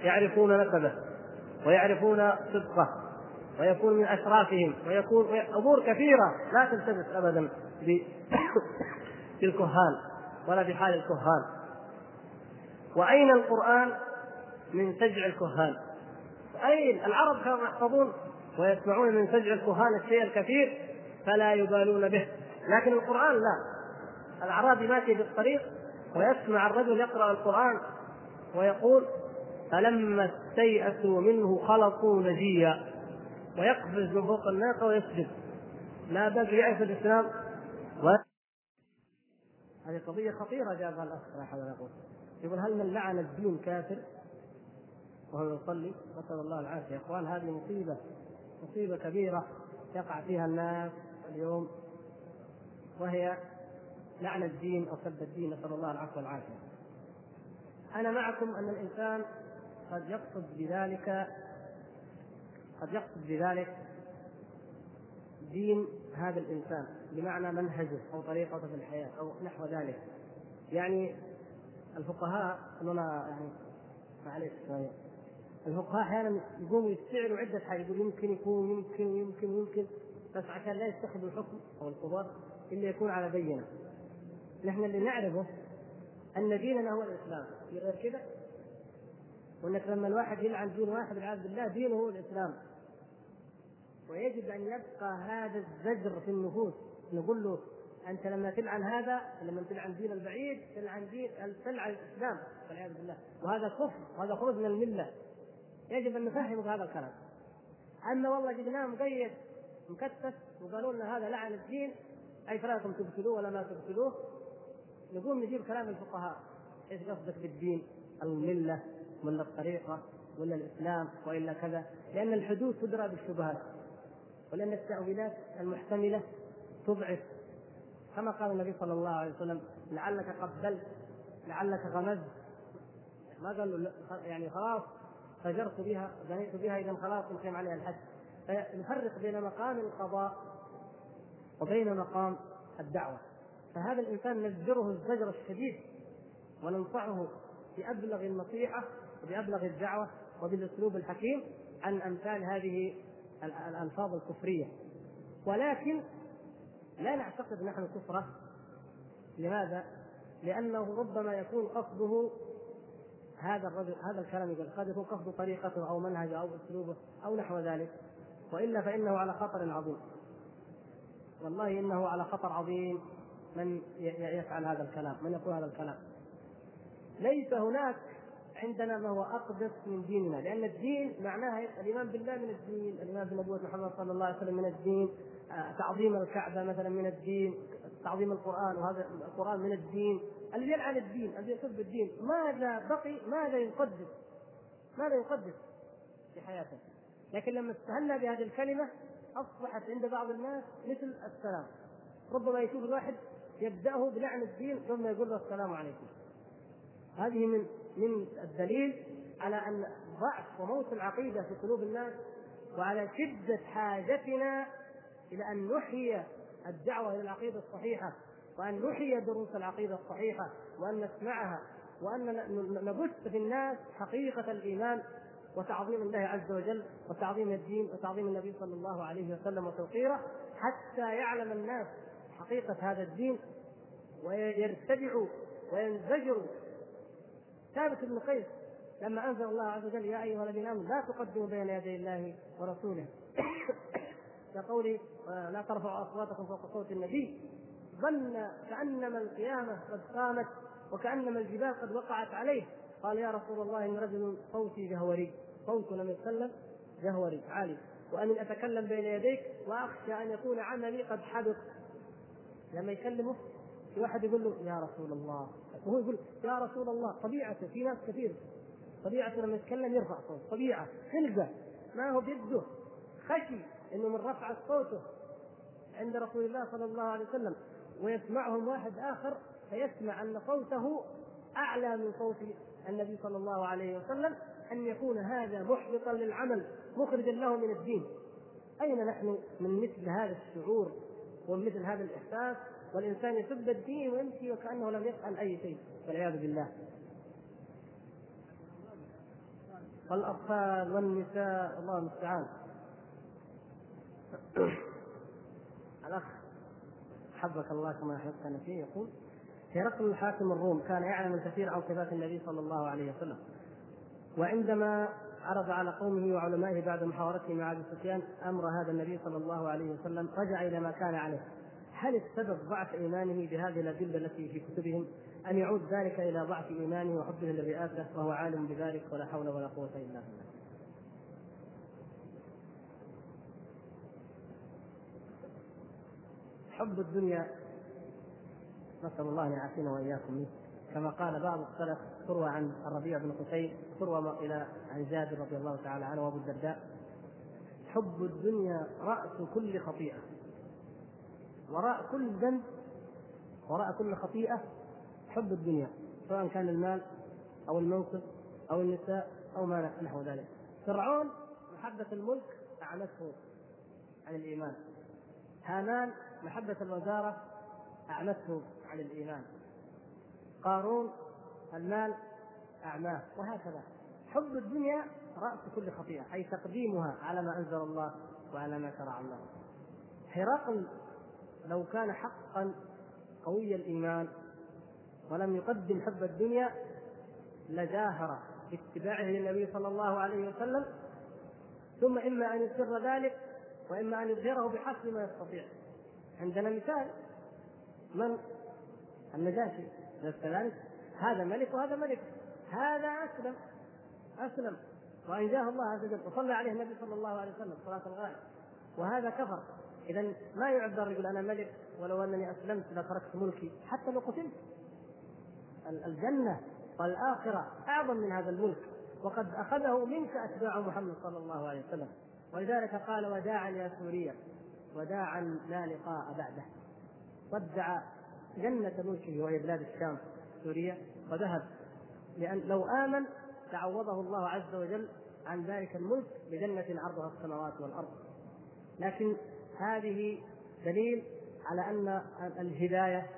يعرفون نسبه ويعرفون صدقه ويكون من أشرافهم ويكون أمور كثيرة لا تلتبس ابدا بالكهان ولا بحال الكهان. وأين القرآن من سجع الكهان؟ أين؟ العرب كانوا يحفظون ويسمعون من سجع الكهان الشيء الكثير فلا يبالون به. لكن القرآن لا. الأعرابي ماشي الطريق ويسمع الرجل يقرأ القرآن ويقول فلما استيأسوا منه خلطوا نجيا. ويقفز من فوق الناقة ويسجد. لا بقي يعرف الإسلام. و... هذه قضية خطيرة جابها الأخ يقول هل من لعن الدين كافر؟ وهو يصلي نسأل الله العافية إخوان هذه مصيبة مصيبة كبيرة يقع فيها الناس اليوم وهي لعن الدين أو سب الدين نسأل الله العفو والعافية. أنا معكم أن الإنسان قد يقصد بذلك قد يقصد بذلك دين هذا الإنسان بمعنى منهجه أو طريقته في الحياة أو نحو ذلك. يعني الفقهاء اننا يعني معلش الفقهاء أحيانا يقوموا يستعروا عدة حاجات يقول يمكن يكون يمكن يمكن يمكن بس عشان لا يتخذوا الحكم أو القضاء إلا يكون على بينة. نحن اللي نعرفه أن ديننا هو الإسلام، في غير كذا؟ وأنك لما الواحد يلعن دين واحد والعياذ بالله دينه هو الإسلام. ويجب أن يبقى هذا الزجر في النفوس، نقول له أنت لما تلعن هذا لما تلعن دين البعيد تلعن دين تلعن الإسلام والعياذ بالله وهذا كفر وهذا خروج من الملة يجب أن نفهمك هذا الكلام. اما والله جبناه مقيد مكتف وقالوا لنا هذا لعن الدين أي فراكم تقتلوه ولا ما تقتلوه نقوم نجيب كلام الفقهاء. إيش قصدك بالدين؟ الملة ولا الطريقة ولا الإسلام وإلا كذا؟ لأن الحدود تدرى بالشبهات. ولأن التأويلات المحتملة تضعف. كما قال النبي صلى الله عليه وسلم لعلك قبلت لعلك غمزت. ما قال يعني خلاص. فجرت بها بنيت بها اذا خلاص يقيم عليها الحد فنفرق بين مقام القضاء وبين مقام الدعوة. فهذا الإنسان نزجره الزجر الشديد وننصحه بأبلغ النصيحة وبأبلغ الدعوة وبالأسلوب الحكيم عن أمثال هذه الألفاظ الكفرية. ولكن لا نعتقد نحن كفرة. لماذا؟ لأنه ربما يكون قصده هذا الرجل هذا الكلام يقول قد يكون قصد طريقته أو منهجه أو أسلوبه أو نحو ذلك. وإلا فإنه على خطر عظيم. والله إنه على خطر عظيم من يفعل هذا الكلام من يقول هذا الكلام. ليس هناك عندنا ما هو أقدس من ديننا لأن الدين معناها الإيمان بالله من الدين الإيمان بنبوة محمد صلى الله عليه وسلم من الدين آه، تعظيم الكعبة مثلا من الدين تعظيم القرآن وهذا القرآن من الدين. الذي يلعن الدين الذي يسب الدين. ماذا بقي؟ ماذا يقدس ماذا يقدس في حياته؟ لكن لما استهلنا بهذه الكلمة أصبحت عند بعض الناس مثل السلام. ربما يشوف الواحد يبدأه بلعن الدين ثم يقول له السلام عليكم. هذه من من الدليل على أن ضعف وموت العقيدة في قلوب الناس وعلى شدة حاجتنا إلى أن نحيي الدعوة إلى العقيدة الصحيحة. وأن نحيي دروس العقيدة الصحيحة وأن نسمعها وأن نبث في الناس حقيقة الإيمان وتعظيم الله عز وجل وتعظيم الدين وتعظيم النبي صلى الله عليه وسلم وتوقيره حتى يعلم الناس حقيقة هذا الدين ويرتدعوا وينزجروا ثابت بن قيس لما أنزل الله عز وجل يا أيها الذين آمنوا لا تقدموا بين يدي الله ورسوله. كقوله لا ترفعوا أصواتكم فوق صوت النبي ظن كأنما القيامة قد قامت وكأنما الجبال قد وقعت عليه. قال يا رسول الله إن رجل صوتي جهوري صوت لم يتكلم جهوري. عالي. واني أتكلم بين يديك وأخشى أن يكون عملي قد حدث لما يكلمه في واحد يقول له يا رسول الله. وهو يقول يا رسول الله طبيعته في ناس كثير. طبيعته لما يتكلم يرفع صوت طبيعة خلقه ما هو بيده؟ خشي إنه من رفع صوته. عند رسول الله صلى الله عليه وسلم. ويسمعهم واحد آخر فيسمع أن صوته أعلى من صوت النبي صلى الله عليه وسلم أن يكون هذا محبطا للعمل مخرجا له من الدين. أين نحن من مثل هذا الشعور ومن مثل هذا الإحساس؟ والإنسان يسب الدين ويمشي وكأنه لم يفعل أي شيء والعياذ بالله. والأطفال والنساء الله المستعان. الأخ حبك الله كما احببتنا فيه. يقول هرقل الحاكم الروم كان يعلم الكثير عن صفات النبي صلى الله عليه وسلم. وعندما عرض على قومه وعلمائه بعد محاورته مع أبي سفيان أمر هذا النبي صلى الله عليه وسلم رجع إلى ما كان عليه. هل السبب ضعف إيمانه بهذه الأدلة التي في كتبهم؟ أن يعود ذلك إلى ضعف إيمانه وحبه للرئاسة؟ وهو عالم بذلك ولا حول ولا قوة إلا بالله. حب الدنيا نسأل الله أن يعافينا وإياكم منه. كما قال بعض السلف تروى عن الربيع بن حسين تروى إلى عن جابر رضي الله تعالى عنه وأبو الدرداء. حب الدنيا رأس كل خطيئة. وراء كل ذنب وراء كل خطيئة حب الدنيا سواء كان المال أو المنصب أو النساء أو ما نحو ذلك. فرعون محبة الملك أعمته عن الإيمان. هامان محبة الوزارة أعمته عن الإيمان. قارون المال أعماه وهكذا. حب الدنيا رأس كل خطيئة أي تقديمها على ما أنزل الله وعلى ما شرع الله. هرقل لو كان حقا قوي الإيمان ولم يقدم حب الدنيا لجاهر باتباعه للنبي صلى الله عليه وسلم ثم إما أن يسر ذلك وإما أن يظهره بحسب ما يستطيع. عندنا مثال. من؟ النجاشي. كذلك؟ هذا ملك وهذا ملك. هذا أسلم. أسلم. وأنجاه الله عز وجل وصلى عليه النبي صلى الله عليه وسلم صلاة الغائب. وهذا كفر. إذا ما يعذر يقول أنا ملك ولو أنني أسلمت لتركت ملكي. حتى لو قتلت. الجنة والآخرة أعظم من هذا الملك. وقد أخذه منك أتباع محمد صلى الله عليه وسلم. ولذلك قال وداعا يا سوريا وداعا لا لقاء بعده. ودع جنة ملكه وهي بلاد الشام سوريا وذهب. لأن لو آمن تعوضه الله عز وجل عن ذلك الملك بجنة عرضها السماوات والأرض. لكن هذه دليل على أن الهداية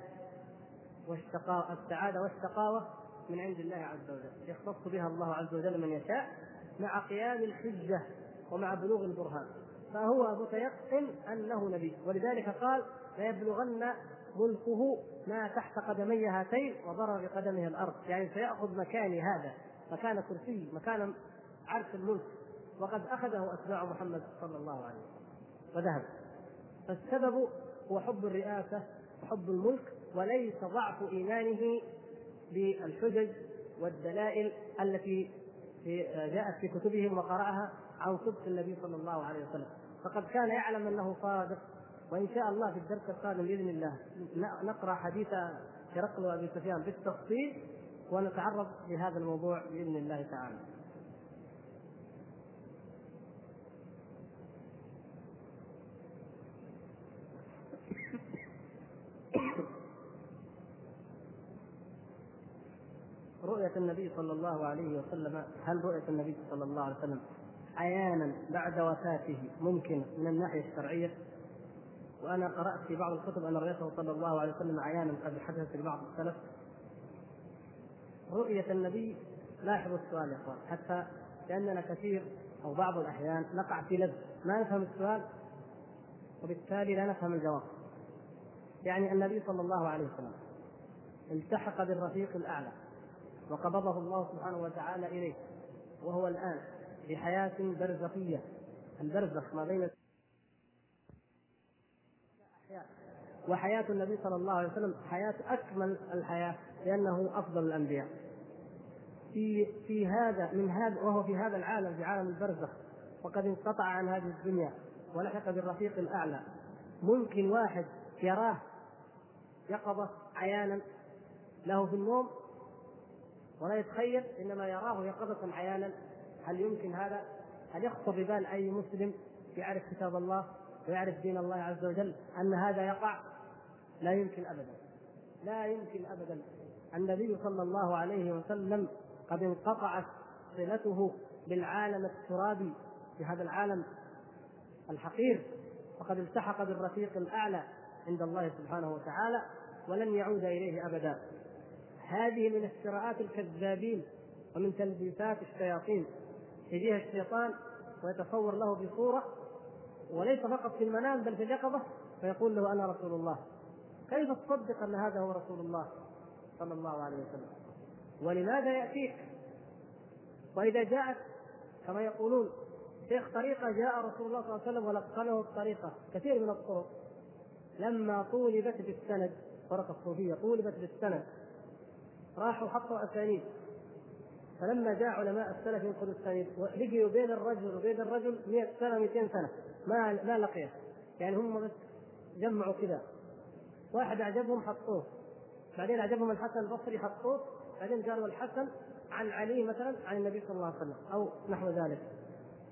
والشقاوة السعادة والشقاوة من عند الله عز وجل. يختص بها الله عز وجل من يشاء مع قيام الحجة ومع بلوغ البرهان. فهو متيقن أنه نبي. ولذلك قال ليبلغن ملكه ما تحت قدمي هاتين وضرب بقدمه الأرض. يعني سيأخذ مكاني هذا مكان كرسي مكان عرش الملك. وقد أخذه أتباع محمد صلى الله عليه وسلم. وذهب فالسبب هو حب الرئاسة وحب الملك وليس ضعف إيمانه بالحجج والدلائل التي جاءت في كتبهم وقرأها عن صدق النبي صلى الله عليه وسلم. فقد كان يعلم أنه صادق وإن شاء الله في الدرس القادم بإذن الله نقرأ حديث هرقل وأبي سفيان بالتفصيل ونتعرض لهذا الموضوع بإذن الله تعالى. رؤية النبي صلى الله عليه وسلم هل رؤية النبي صلى الله عليه وسلم عيانا بعد وفاته ممكن من الناحية الشرعية. وأنا قرأت في بعض الكتب أن رؤيته صلى الله عليه وسلم عيانا قد حدثت لبعض السلف. رؤية النبي لاحظوا السؤال يا إخوان حتى لأننا كثير أو بعض الأحيان نقع في لبس ما نفهم السؤال وبالتالي لا نفهم الجواب. يعني النبي صلى الله عليه وسلم التحق بالرفيق الأعلى وقبضه الله سبحانه وتعالى إليه وهو الآن في حياه برزخية. البرزخ ما بين وحياة النبي صلى الله عليه وسلم حياة أكمل الحياة لأنه أفضل الأنبياء. في في هذا من هذا وهو في هذا العالم في عالم البرزخ وقد انقطع عن هذه الدنيا ولحق بالرفيق الأعلى. ممكن واحد يراه يقظة عيانا له في النوم ولا يتخيل إنما يراه يقظة عيانا هل يمكن هذا؟ هل يخطر ببال أي مسلم يعرف كتاب الله ويعرف دين الله عز وجل أن هذا يقع؟ لا يمكن ابدا. لا يمكن ابدا. النبي صلى الله عليه وسلم قد انقطعت صلته بالعالم الترابي في هذا العالم الحقير وقد التحق بالرفيق الأعلى عند الله سبحانه وتعالى ولن يعود إليه ابدا. هذه من افتراءات الكذابين ومن تلبيسات الشياطين. يجيها الشيطان ويتصور له بصورة وليس فقط في المنام بل في اليقظة فيقول له أنا رسول الله. كيف تصدق أن هذا هو رسول الله صلى الله عليه وسلم؟ ولماذا يأتيك؟ وإذا جاءت كما يقولون شيخ طريقة جاء رسول الله صلى الله عليه وسلم ولقنه الطريقة كثير من الطرق. لما طولبت بالسند طرق الصوفية طولبت بالسند. راحوا حطوا أسانيد. فلما جاء علماء السلف ينقلوا الاسانيد لقيوا بين الرجل وبين الرجل 100 سنة 200 سنة. ما ما لقيه يعني هم بس جمعوا كذا. واحد أعجبهم حطوه. بعدين أعجبهم الحسن البصري حطوه. بعدين قالوا الحسن عن علي مثلا عن النبي صلى الله عليه وسلم أو نحو ذلك.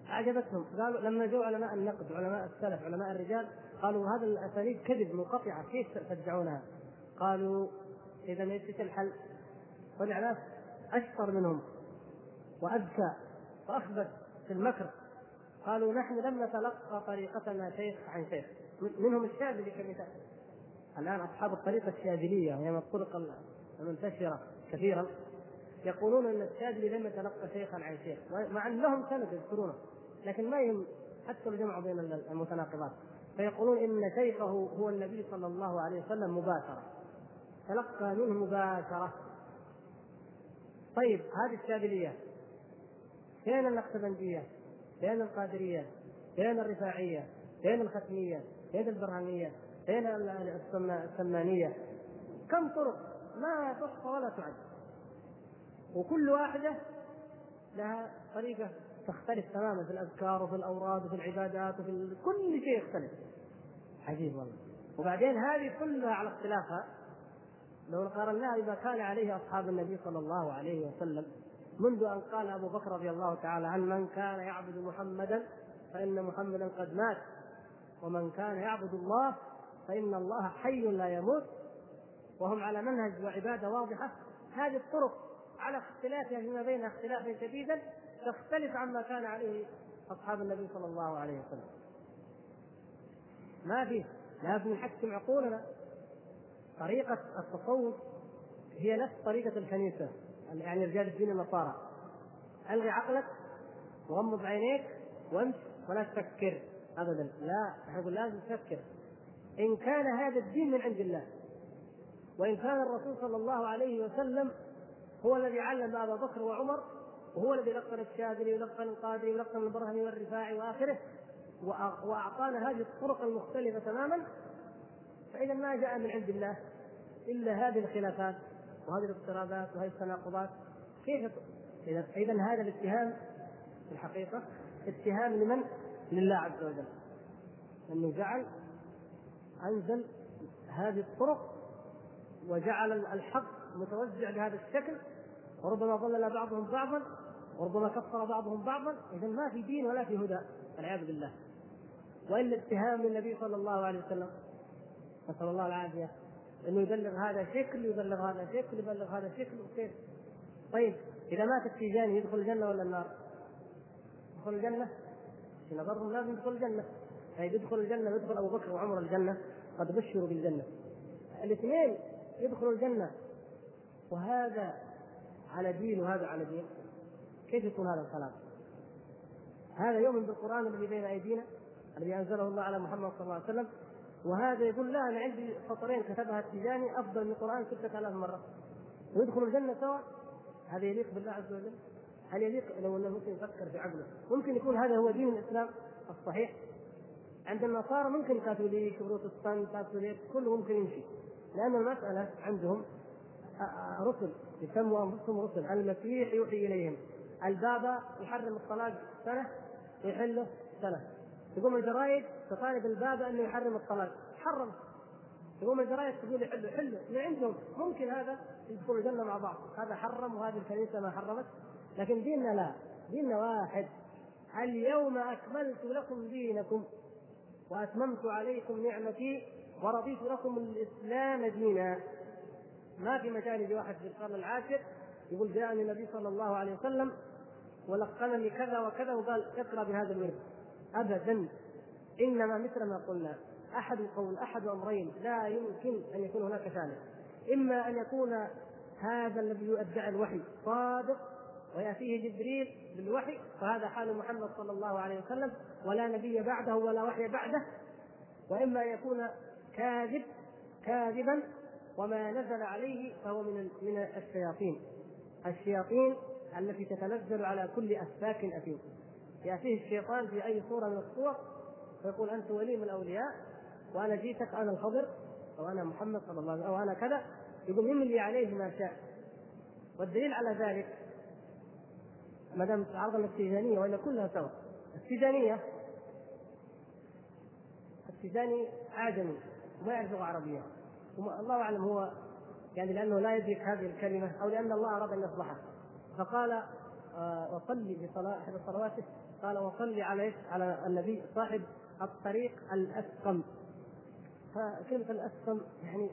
أعجبتهم. قالوا لما جاءوا علماء النقد علماء السلف علماء الرجال قالوا هذا الاسانيد كذب منقطعة. كيف تدعونها؟ قالوا إذا إيش الحل؟ طلع ناس اشطر منهم. وأذكى وأخبث في المكر. قالوا نحن لم نتلقى طريقتنا شيخ عن شيخ. منهم الشاذلي كمثال الآن أصحاب الطريقة الشاذلية وهي من الطرق المنتشرة كثيرا يقولون أن الشاذلي لم يتلقى شيخا عن شيخ مع ان لهم سند يذكرونه لكن ما يهم حتى جمعوا بين المتناقضات. فيقولون إن شيخه هو النبي صلى الله عليه وسلم مباشرة. تلقى منه مباشرة. طيب هذه الشاذلية فين النقشبنديه؟ فين القادرية؟ فين الرفاعية؟ فين الختمية؟ فين البرهانيه؟ فين السمانية؟ كم طرق ما تحصى ولا تعد وكل واحدة لها طريقة تختلف تماما في الأذكار وفي الأوراد وفي العبادات وفي كل شيء يختلف عجيب والله وبعدين هذه كلها على اختلافها لو قارناها بما كان عليه أصحاب النبي صلى الله عليه وسلم منذ أن قال أبو بكر رضي الله تعالى عن من كان يعبد محمدا فإن محمدا قد مات ومن كان يعبد الله فإن الله حي لا يموت. وهم على منهج وعبادة واضحة. هذه الطرق على اختلافها فيما بينها اختلافا شديدا تختلف عما كان عليه أصحاب النبي صلى الله عليه وسلم. ما في لازم نحكم عقولنا. طريقة التصوف هي نفس طريقة الكنيسة. يعني رجال الدين النصارى. ألغي عقلك وغمض عينيك وامش ولا تفكر أبدا. لا نقول لازم تفكر. إن كان هذا الدين من عند الله وإن كان الرسول صلى الله عليه وسلم هو الذي علم أبا بكر وعمر وهو الذي لقن الشاذلي ولقن القادري ولقن البرهمي والرفاعي وآخره وأعطانا هذه الطرق المختلفة تماما فإذا ما جاء من عند الله إلا هذه الخلافات. وهذه الاضطرابات وهذه التناقضات كيف اذا إذا هذا الاتهام في الحقيقة اتهام لمن؟ لله عز وجل. انه جعل أنزل هذه الطرق وجعل الحق متوزع بهذا الشكل وربما ضلل بعضهم بعضا وربما كفر بعضهم بعضا اذا ما في دين ولا في هدى والعياذ بالله. وإلا اتهام للنبي صلى الله عليه وسلم. نسأل الله العافية. إنه يبلغ هذا شكل يبلغ هذا شكل يبلغ هذا شكل وكيف؟ طيب إذا مات التيجاني يدخل الجنة ولا النار؟ يدخل الجنة؟ في نظرهم لازم يدخل الجنة. طيب يدخل الجنة يدخل أبو بكر وعمر الجنة قد بشروا بالجنة. الاثنين يدخلوا الجنة. وهذا على دين وهذا على دين. كيف يكون هذا الكلام؟ هذا يؤمن بالقرآن الذي بين أيدينا الذي أنزله الله على محمد صلى الله عليه وسلم. وهذا يقول لا أنا عندي سطرين كتبها التيجاني أفضل من القرآن 6000 مرة. ويدخلوا الجنة سوا؟ هذا يليق بالله عز وجل؟ هل يليق؟ لو أنه ممكن يفكر في عقله؟ ممكن يكون هذا هو دين الإسلام الصحيح؟ عند النصارى ممكن كاثوليك بروتستانت كاثوليك كله ممكن يمشي. لأن المسألة عندهم رسل. يسموا أنفسهم رسل. المسيح يوحي إليهم. البابا يحرم الطلاق سنة ويحله سنة. تقوم الجرايد تطالب البابا انه يحرم الطلاق. حرم. تقوم الجرايد تقول يحلوا حلوا من عندهم؟ ممكن هذا يدخلوا الجنة مع بعض. هذا حرم وهذه الكنيسة ما حرمت. لكن ديننا لا. ديننا واحد. اليوم أكملت لكم دينكم وأتممت عليكم نعمتي ورضيت لكم الإسلام دينا. ما في مجال يجي واحد في القرن العاشر يقول جاءني النبي صلى الله عليه وسلم ولقنني كذا وكذا وقال اقرأ بهذا الورد. ابدا. إنما مثل ما قلنا أحد قول أحد أمرين لا يمكن أن يكون هناك ثالث. إما أن يكون هذا الذي يؤدع الوحي صادق ويأتيه جبريل بالوحي فهذا حال محمد صلى الله عليه وسلم ولا نبي بعده ولا وحي بعده. وإما أن يكون كاذب كاذبا وما نزل عليه فهو من من الشياطين. الشياطين التي تتنزل على كل افاك أثيم. يأتيه الشيطان في أي صورة من الصور فيقول أنت ولي من الأولياء وأنا جيتك أنا الخضر أو أنا محمد صلى الله عليه وسلم أو أنا كذا. يقوم يملي عليه ما شاء. والدليل على ذلك ما دام تعرضنا التيجانيه وإلا كلها سوا. التيجانيه التيجاني اعجمي وما يعرف لغه عربيه الله أعلم هو يعني لأنه لا يدرك هذه الكلمة أو لأن الله أراد أن يصلحه فقال آه وصلي بصلاة أحد صلواته قال وصلي على على النبي صاحب الطريق الأسقم. فكلمه الأسقم؟ يعني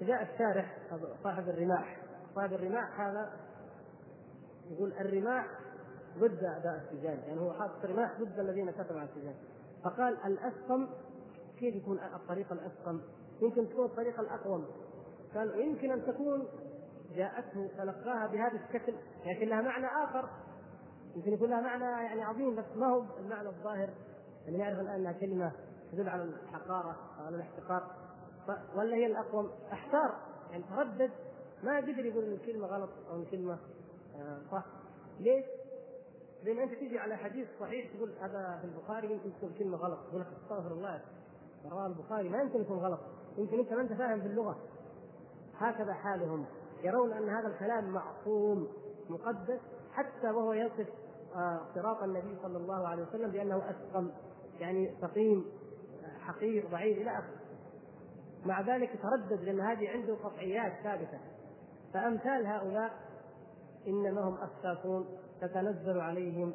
جاء الشارح صاحب الرماح. صاحب الرماح هذا يقول الرماح ضد أعداء السجان. يعني هو حاط رماح ضد الذين كتبوا على السجان. فقال الأسقم كيف يكون الطريق الأسقم؟ يمكن تكون الطريق الأقوم. قال يمكن أن تكون جاءته تلقاها بهذا الشكل لكن لها معنى آخر. يمكن يكون لها معنى يعني عظيم بس ما هو المعنى الظاهر اللي نعرف الآن إنها كلمة تدل على الحقارة أو على الاحتقار. ولا هي الأقوم؟ أحتار. يعني تردد. ما قدر يقول إن الكلمة غلط أو الكلمة آه، صح. ليش؟ لأن أنت تيجي على حديث صحيح تقول هذا في البخاري يمكن تكون كلمة غلط. تقول لك استغفر الله رواه البخاري. ما يمكن يكون غلط. يمكن أنت ما أنت فاهم في اللغة. هكذا حالهم. يرون أن هذا الكلام معصوم مقدس. حتى وهو يصف آه، صراط النبي صلى الله عليه وسلم بأنه اسقم يعني سقيم حقير ضعيف إلى آخره. مع ذلك يتردد لأن هذه عنده قطعيات ثابتة. فأمثال هؤلاء إنما هم افساقون تتنزل عليهم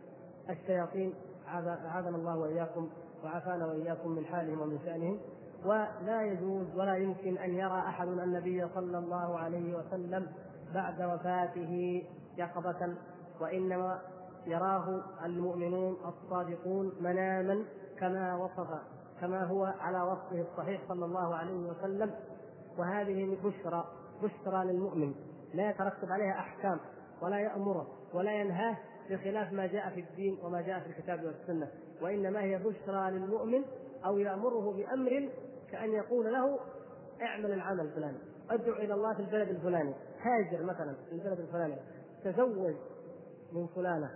الشياطين. اعاذنا الله وإياكم وعافانا وإياكم من حالهم ومن شأنهم. ولا يجوز ولا يمكن أن يرى أحد النبي صلى الله عليه وسلم بعد وفاته يقظة وإنما يراه المؤمنون الصادقون مناما كما وصف كما هو على وصفه الصحيح صلى الله عليه وسلم. وهذه بشرى بشرى للمؤمن. لا يترتب عليها أحكام ولا يأمره ولا ينهاه بخلاف ما جاء في الدين وما جاء في الكتاب والسنة. وإنما هي بشرى للمؤمن أو يأمره بأمر كأن يقول له اعمل العمل الفلاني ادعو إلى الله في البلد الفلاني هاجر مثلا في البلد الفلاني تزوج من فلانة.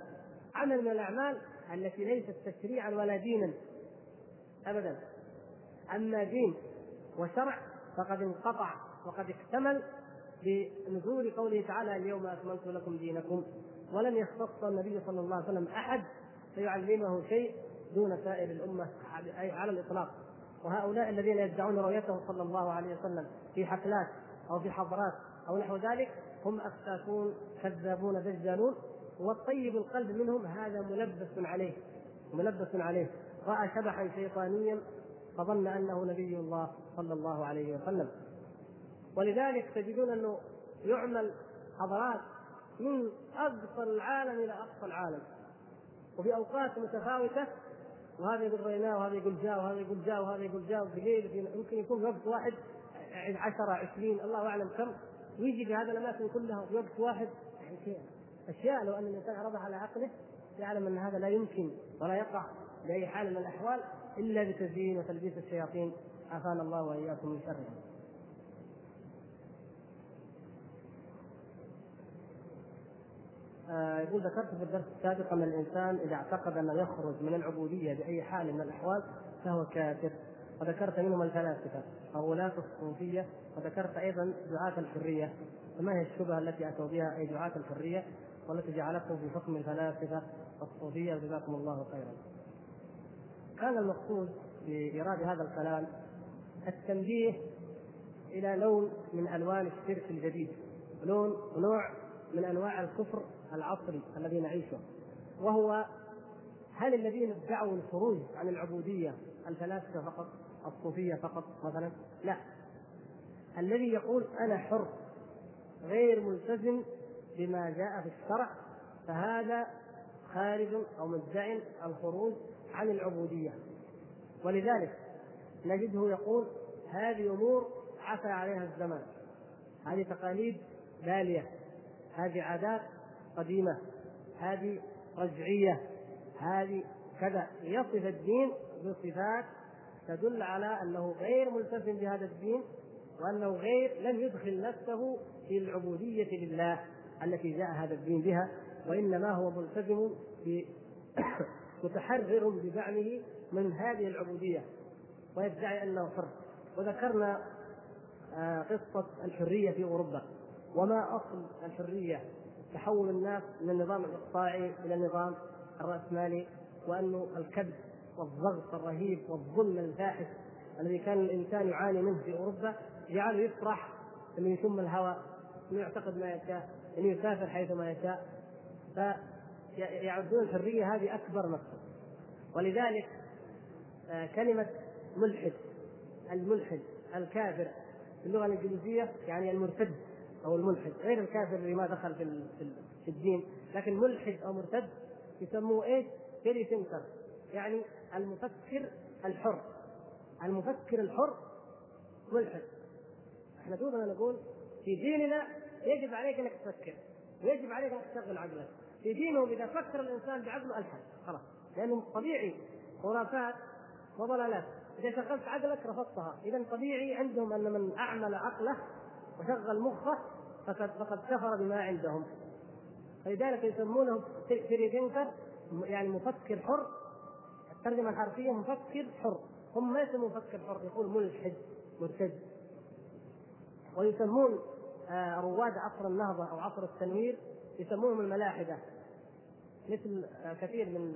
عمل من الأعمال التي ليست تشريعا ولا دينا. ابدا. أما دين وشرع فقد انقطع وقد اكتمل بنزول قوله تعالى اليوم أكملت لكم دينكم ولم يختص النبي صلى الله عليه وسلم أحد فيعلمه شيء دون سائر الأمة أي على الإطلاق. وهؤلاء الذين يدعون رؤيته صلى الله عليه وسلم في حفلات أو في حضرات أو نحو ذلك هم افساكون كذابون دجالون. والطيب القلب منهم هذا ملبس عليه ملبس عليه. رأى شبحا شيطانيا فظن أنه نبي الله صلى الله عليه وسلم. ولذلك تجدون أنه يعمل حضارات من أقصى العالم إلى أقصى العالم. وفي أوقات متفاوتة وهذا يقول ريناه وهذا يقول جاء وهذا يقول جاء وهذا يقول جاء بليل يمكن يكون وقت واحد عشرة عشرين الله أعلم كم. ويجي في هذه الأماكن كلها في وقت واحد. يعني أشياء لو أن الإنسان عرضها على عقله يعلم أن هذا لا يمكن ولا يقع بأي حال من الأحوال إلا بتزيين وتلبيس الشياطين. عافانا الله وإياكم من شرهم. آه يقول ذكرت في الدرس السابق أن الإنسان إذا اعتقد أنه يخرج من العبودية بأي حال من الأحوال فهو كافر. وذكرت منهم الفلاسفه أو ولاة الصوفية وذكرت أيضا دعاة الحرية. فما هي الشبهة التي أتوا بها؟ أي دعاة الحرية؟ والتي جعلتهم في حكم الفلاسفة الصوفيه جزاكم الله خيرا. كان المقصود بإيراد هذا الكلام التنبيه إلى لون من ألوان الشرك الجديد لون نوع من أنواع الكفر العصري الذي نعيشه. وهو هل الذين ادعوا الخروج عن العبودية الفلاسفة فقط الصوفية فقط مثلا؟ لا. الذي يقول أنا حر غير ملتزم بما جاء في الشرع فهذا خارج أو مدعي الخروج عن العبودية. ولذلك نجده يقول هذه أمور عفى عليها الزمان هذه تقاليد بالية هذه عادات قديمة هذه رجعية هذه كذا. يصف الدين بصفات تدل على أنه غير ملتزم بهذا الدين وأنه غير لم يدخل نفسه في العبودية لله. التي جاء هذا الدين بها وإنما هو ملتزم متحرر بزعمه من هذه العبودية ويدعي أنه حر وذكرنا آه، قصة الحرية في أوروبا. وما أصل الحرية تحول الناس من النظام الإقطاعي إلى النظام الرأسمالي وانه الكبت والضغط الرهيب والظلم الفاحش الذي كان الإنسان يعاني منه في أوروبا جعله يفرح انه يشم الهواء انه يعتقد ما يشاء. انه يسافر حيث ما يشاء فيعدون الحرية هذه أكبر مكسب ولذلك آه، كلمة ملحد الملحد الكافر في اللغة الإنجليزية يعني المرتد أو الملحد. غير الكافر اللي ما دخل في في الدين لكن ملحد أو مرتد يسموه إيش؟ فري ثينكر يعني المفكر الحر. المفكر الحر ملحد. إحنا دوبنا نقول في ديننا يجب عليك انك تفكر. ويجب عليك انك تشغل عقلك. في دينهم إذا فكر الإنسان بعقله الحد خلاص. لأنه طبيعي. خرافات وضلالات. إذا شغلت عقلك رفضتها. اذا طبيعي عندهم أن من أعمل عقله وشغل مخه فقد فقد كفر بما عندهم. فلذلك يسمونه فريدنكر يعني مفكر حر. الترجمة الحرفية مفكر حر. هم ما يسمون مفكر حر يقول ملحد مرتد. ويسمون رواد عصر النهضه أو عصر التنوير يسمونهم الملاحدة مثل آه، كثير من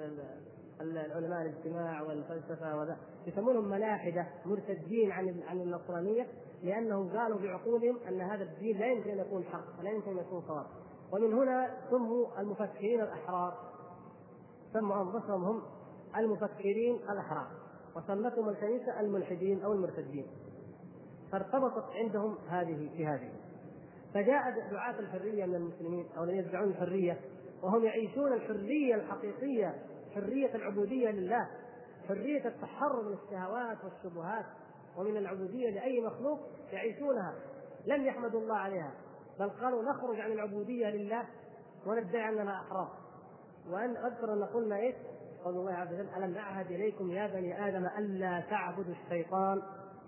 العلماء الاجتماع والفلسفة وذا يسمونهم ملاحدة مرتدين عن عن النصرانية لأنهم قالوا بعقولهم أن هذا الدين لا يمكن أن يكون حق ولا يمكن أن يكون صواب. ومن هنا سموا المفكرين الأحرار سموا أنفسهم هم المفكرين الأحرار وسمتهم الكنيسة الملحدين أو المرتدين. فارتبطت عندهم هذه في هذه. فجاء دعاة الحرية من المسلمين أو الذين يدعون الحرية وهم يعيشون الحرية الحقيقية حرية العبودية لله حرية التحرر من الشهوات والشبهات ومن العبودية لأي مخلوق يعيشونها لم يحمدوا الله عليها بل قالوا نخرج عن العبودية لله وندعي أننا أحرار. وأن أذكر أن قلنا إيش قول الله عز وجل ألم أعهد إليكم يا بني آدم ألا تعبدوا الشيطان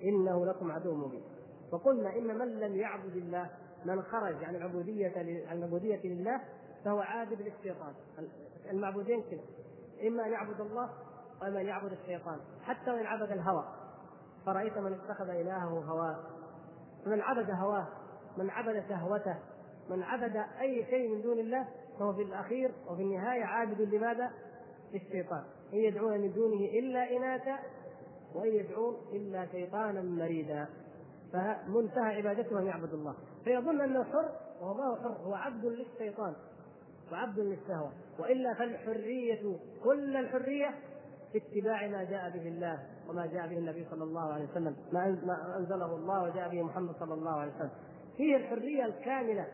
إنه لكم عدو مبين. وقلنا إن من لم يعبد الله من خرج عن العبودية عن العبودية لله فهو عابد للشيطان المعبودين كذا. إما أن يعبد الله وإما أن يعبد الشيطان. حتى وإن عبد الهوى. فرأيت من اتخذ إلهه هواه. من عبد هواه من عبد شهوته من عبد أي شيء من دون الله فهو في الأخير وفي النهاية عابد لماذا؟ للشيطان. إن يدعون من دونه إلا إناثا وإن يدعون إلا شيطانا مريدا. فمنتهى عبادته أن يعبد الله. فيظن أنه حر وهو ما هو حر هو عبد للشيطان وعبد للشهوة. وإلا فالحرية كل الحرية في اتباع ما جاء به الله وما جاء به النبي صلى الله عليه وسلم ما أنزله الله وجاء به محمد صلى الله عليه وسلم. فيه الحرية الكاملة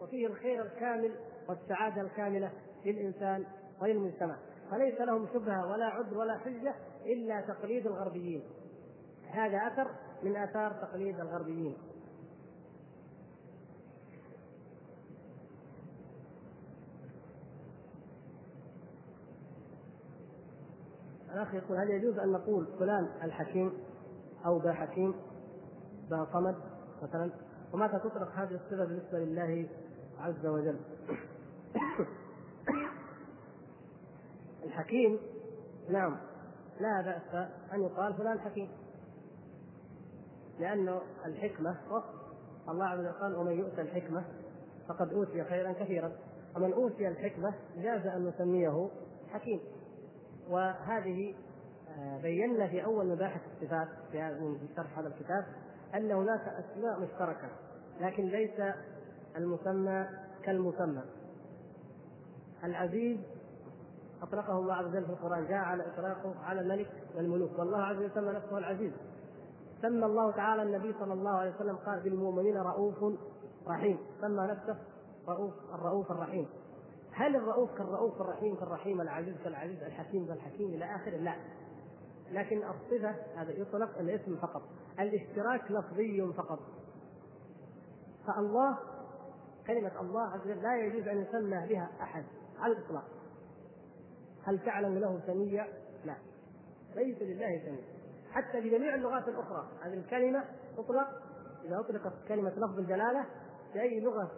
وفيه الخير الكامل والسعادة الكاملة للإنسان وللمجتمع. فليس لهم شبهة ولا عذر ولا حجة إلا تقليد الغربيين. هذا أثر من آثار تقليد الغربيين. الأخ يقول هل يجوز أن نقول فلان الحكيم أو ذا حكيم ذا صمد مثلا؟ ومتى تطلق هذه الصفة بالنسبة لله عز وجل؟ الحكيم نعم لا بأس أن يقال فلان حكيم لأنه الحكمة وصف الله عز وجل قال ومن يؤتى الحكمة فقد أوتي خيرا كثيرا. ومن أوتي الحكمة جاز أن نسميه حكيم. وهذه آه، بينا في أول مباحث الصفات في شرح هذا الكتاب أن هناك أسماء مشتركة لكن ليس المسمى كالمسمى. العزيز أطلقه الله عز وجل في القرآن جاء على إطلاقه على الملك والملوك والله عز وجل سمى نفسه العزيز. سمى الله تعالى النبي صلى الله عليه وسلم قال بالمؤمنين رؤوف رحيم. سمى نفسه رؤوف الرؤوف الرحيم. هل الرؤوف كالرؤوف الرحيم كالرحيم العزيز كالعزيز الحكيم كالحكيم إلى آخره؟ لا. لكن الصفة هذا يطلق الاسم فقط. الاشتراك لفظي فقط. فالله كلمة الله عز وجل لا يجوز أن يسمى بها أحد على الإطلاق. هل تعلم له سمية؟ لا. ليس لله سمية. حتى في جميع اللغات الأخرى هذه الكلمة تطلق. إذا أطلقت كلمة لفظ الجلالة في أي لغة؟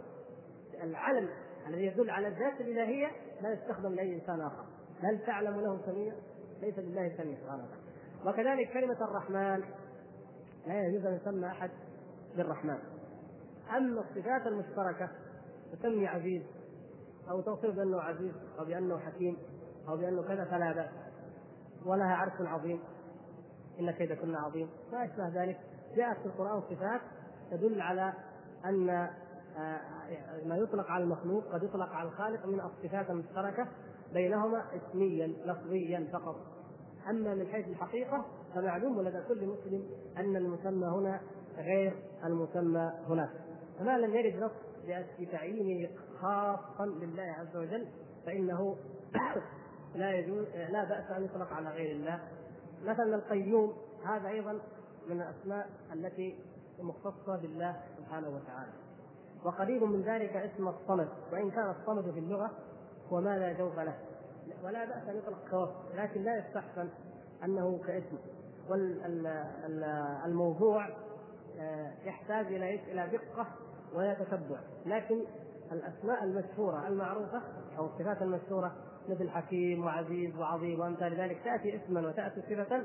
العلم. الذي يدل على الذات الإلهية لا يستخدم لأي إنسان آخر. هل تعلم له سمية؟ ليس لله سمية سبحانه وتعالى وكذلك كلمة الرحمن لا يجوز أن يسمى أحد بالرحمن. أما الصفات المشتركة تسمي عزيز أو توصف بأنه عزيز أو بأنه حكيم أو بأنه كذا فلا بأس. ولها عرش عظيم. إن كيدكن عظيم. ما أشبه ذلك. جاءت في القرآن صفات تدل على أن ما يطلق على المخلوق قد يطلق على الخالق من الصفات المشتركه بينهما اسميا لفظيا فقط. أما من حيث الحقيقة فمعلوم لدى كل مسلم أن المسمى هنا غير المسمى هناك. فما لم يرد نص بتعيينه خاصا لله عز وجل فإنه لا يجوز لا بأس أن يطلق على غير الله. مثلا القيوم هذا أيضا من الأسماء التي مختصة بالله سبحانه وتعالى. وقريب من ذلك اسم الصمد وإن كان الصمد في اللغة هو ما لا جوف له؟ ولا بأس أن يطلق كوصف لكن لا يستحسن أنه كاسم. والموضوع آه، يحتاج إلى إلى دقة ولا تتبع. لكن الأسماء المشهورة المعروفة أو الصفات المشهورة مثل حكيم وعزيز وعظيم وأمثال ذلك تأتي اسما وتأتي صفة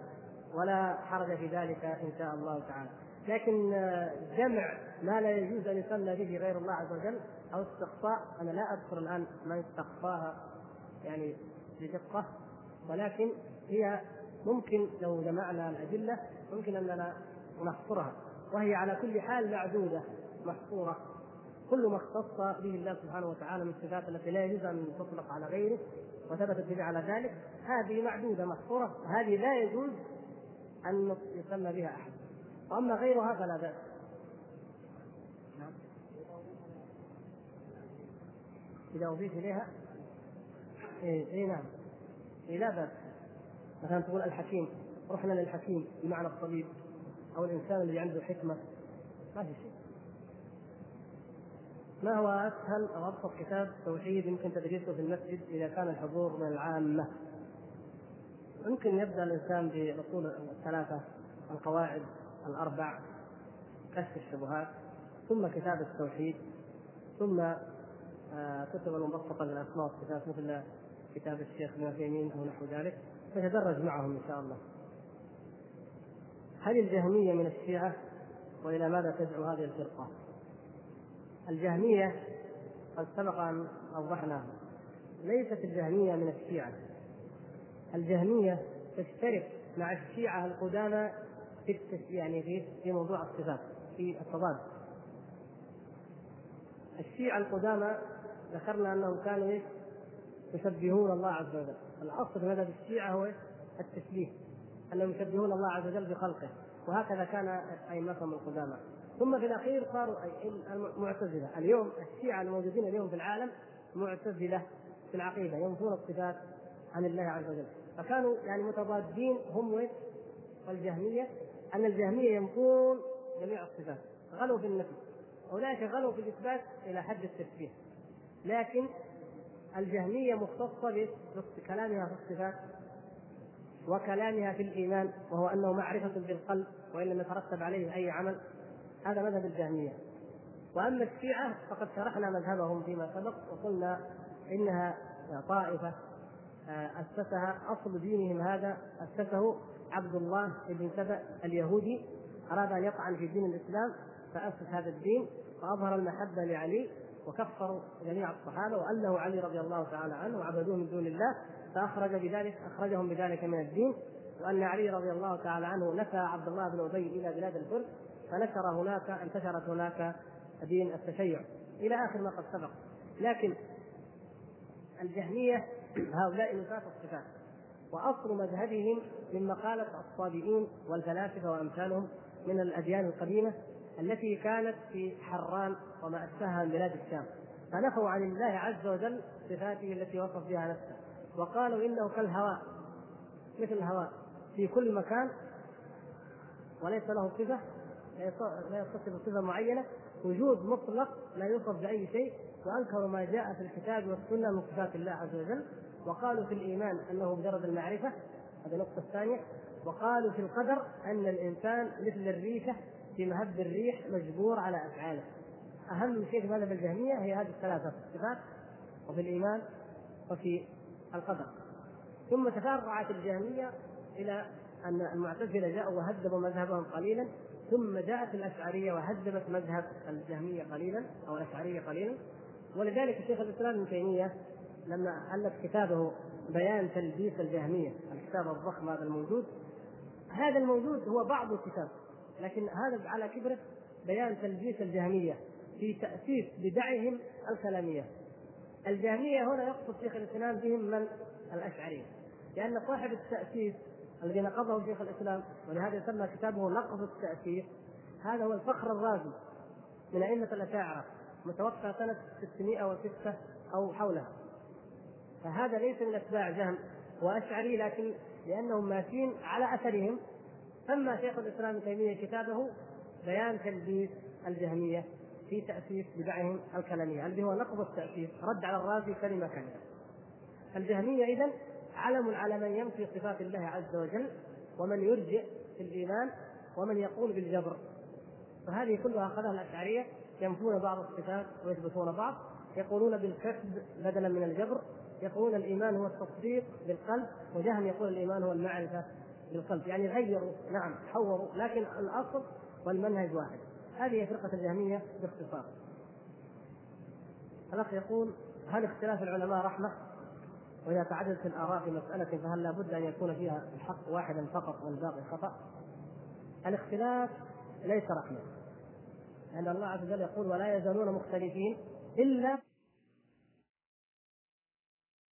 ولا حرج في ذلك إن شاء الله تعالى. لكن آه، جمع ما لا يجوز أن يسمى به غير الله عز وجل أو استقصاء. أنا لا أذكر الآن ما استقصاها يعني بدقة ولكن هي ممكن لو جمعنا الأدلة ممكن أننا نحصرها وهي على كل حال معدودة محصورة. كل ما اختص به الله سبحانه وتعالى من الصفات التي لا يجوز أن تطلق على غيره وثبت الدليل على ذلك هذه معدودة محصورة. هذه لا يجوز أن يسمى بها أحد. واما غيرها فلا بأس. إذا أضيف إليها؟ اي إيه نعم. إيه لا بأس. مثلا تقول الحكيم رحنا للحكيم بمعنى الطبيب أو الإنسان الذي عنده حكمة. ما في شيء. ما هو أسهل أو أبسط كتاب توحيد يمكن تدريسه في المسجد إذا كان الحضور من العامة؟ يمكن يبدأ الإنسان باصول الثلاثة القواعد. الأربع كشف الشبهات ثم كتاب التوحيد ثم آه، كتب المبسطه للأسماء والصفات مثل كتاب الشيخ ابن عثيمين أو نحو ذلك فيتدرج معهم إن شاء الله. هل الجهمية من الشيعة وإلى ماذا تدعو هذه الفرقة؟ الجهمية قد سبق أن اوضحنا ليست الجهمية من الشيعة. الجهمية تشترك مع الشيعة القدامى في يعني في في موضوع الصفات في التضاد. الشيعه القدامى ذكرنا أنهم كانوا يشبهون الله عز وجل. الأصل في مذهب الشيعة هو التشبيه أنهم يشبهون الله عز وجل بخلقه وهكذا كان أئمتهم القدامى. ثم في الأخير صاروا المعتزلة. اليوم الشيعة الموجودين اليوم في العالم معتزلة في العقيدة ينفون الصفات عن الله عز وجل. فكانوا يعني متضادين هم والجهمية أن الجهمية ينفون جميع الصفات غلوا في النفي اولئك غلوا في الإثبات إلى حد التشبيه لكن الجهمية مختصة بكلامها في الصفات وكلامها في الإيمان وهو أنه معرفة بالقلب وإن لم يترتب عليه أي عمل هذا مذهب الجهمية. وأما الشيعة فقد شرحنا مذهبهم فيما سبق وقلنا إنها طائفة آه، أسسها أصل دينهم هذا أسسه عبد الله بن سبأ اليهودي أراد أن يطعن في دين الإسلام فأسس هذا الدين وأظهر المحبة لعلي وكفروا جميع الصحابة والهوا علي رضي الله تعالى عنه وعبدوه من دون الله فأخرج بذلك أخرجهم بذلك من الدين. وأن علي رضي الله تعالى عنه نفى عبد الله بن أبي إلى بلاد الفرس فنشر هناك انتشرت هناك دين التشيع إلى آخر ما قد سبق. لكن الجهمية هؤلاء نفاة الصفات. وأصل مذهبهم من مقالة الصابئين والفلاسفة وأمثالهم من الأديان القديمة التي كانت في حران وما أشبهها من بلاد الشام. فنفوا عن الله عز وجل صفاته التي وصف بها نفسه. وقالوا إنه كالهواء مثل الهواء في كل مكان وليس له صفة لا يتصف بصفة معينة. وجود مطلق لا يوصف بأي شيء وأنكروا ما جاء في الكتاب والسنة من صفات الله عز وجل. وقالوا في الإيمان أنه مجرد المعرفة هذه النقطة الثانية. وقالوا في القدر أن الإنسان مثل الريشة في مهب الريح مجبور على أفعاله. أهم شيء في مذهب الجهمية هي هذه الثلاثة في الصفات وفي الإيمان وفي القدر. ثم تفرعت الجهمية إلى أن المعتزلة جاءوا وهذبوا مذهبهم قليلا ثم جاءت الأشعرية وهدمت مذهب الجهمية قليلا أو الأشعرية قليلا. ولذلك شيخ الإسلام ابن تيمية لما ألف كتابه بيان تلبيس الجهمية الكتاب الضخم هذا الموجود. هذا الموجود هو بعض الكتاب لكن هذا على كبره بيان تلبيس الجهمية في تأسيس بدعهم الكلامية. الجهمية هنا يقصد شيخ الإسلام بهم من؟ الاشعريه لأن صاحب التأسيس الذي نقضه شيخ الإسلام ولهذا يسمى كتابه نقض التأسيس هذا هو الفخر الرازي من أئمة الأشاعرة متوفى سنة 606 أو حولها. فهذا ليس من أتباع جهم وأشعري لكن لأنهم ماشيين على أثرهم. سمى شيخ الإسلام ابن تيمية كتابه بيان تلبيس الجهمية في تأسيس بدعهم الكلامية الذي هو نقض التأسيس رد على الرازي كلمة كلمة. الجهمية اذا علم على من ينفي صفات الله عز وجل ومن يرجئ في الإيمان ومن يقول بالجبر. فهذه كلها أخذها الأشعرية ينفون بعض الصفات ويثبتون بعض يقولون بالكسب بدلا من الجبر يقولون الإيمان هو التصديق بالقلب وجهم يقول الإيمان هو المعرفة بالقلب يعني غيروا نعم حوروا لكن الأصل والمنهج واحد هذه فرقة الجهمية باختصار الأخ يقول هل اختلاف العلماء رحمة؟ وإذا تعددت الآراء في مسألة فهل لابد أن يكون فيها الحق واحدا فقط والباقي خطأ؟ الاختلاف ليس رحمة لأن الله عز وجل يقول ولا يزالون مختلفين إلا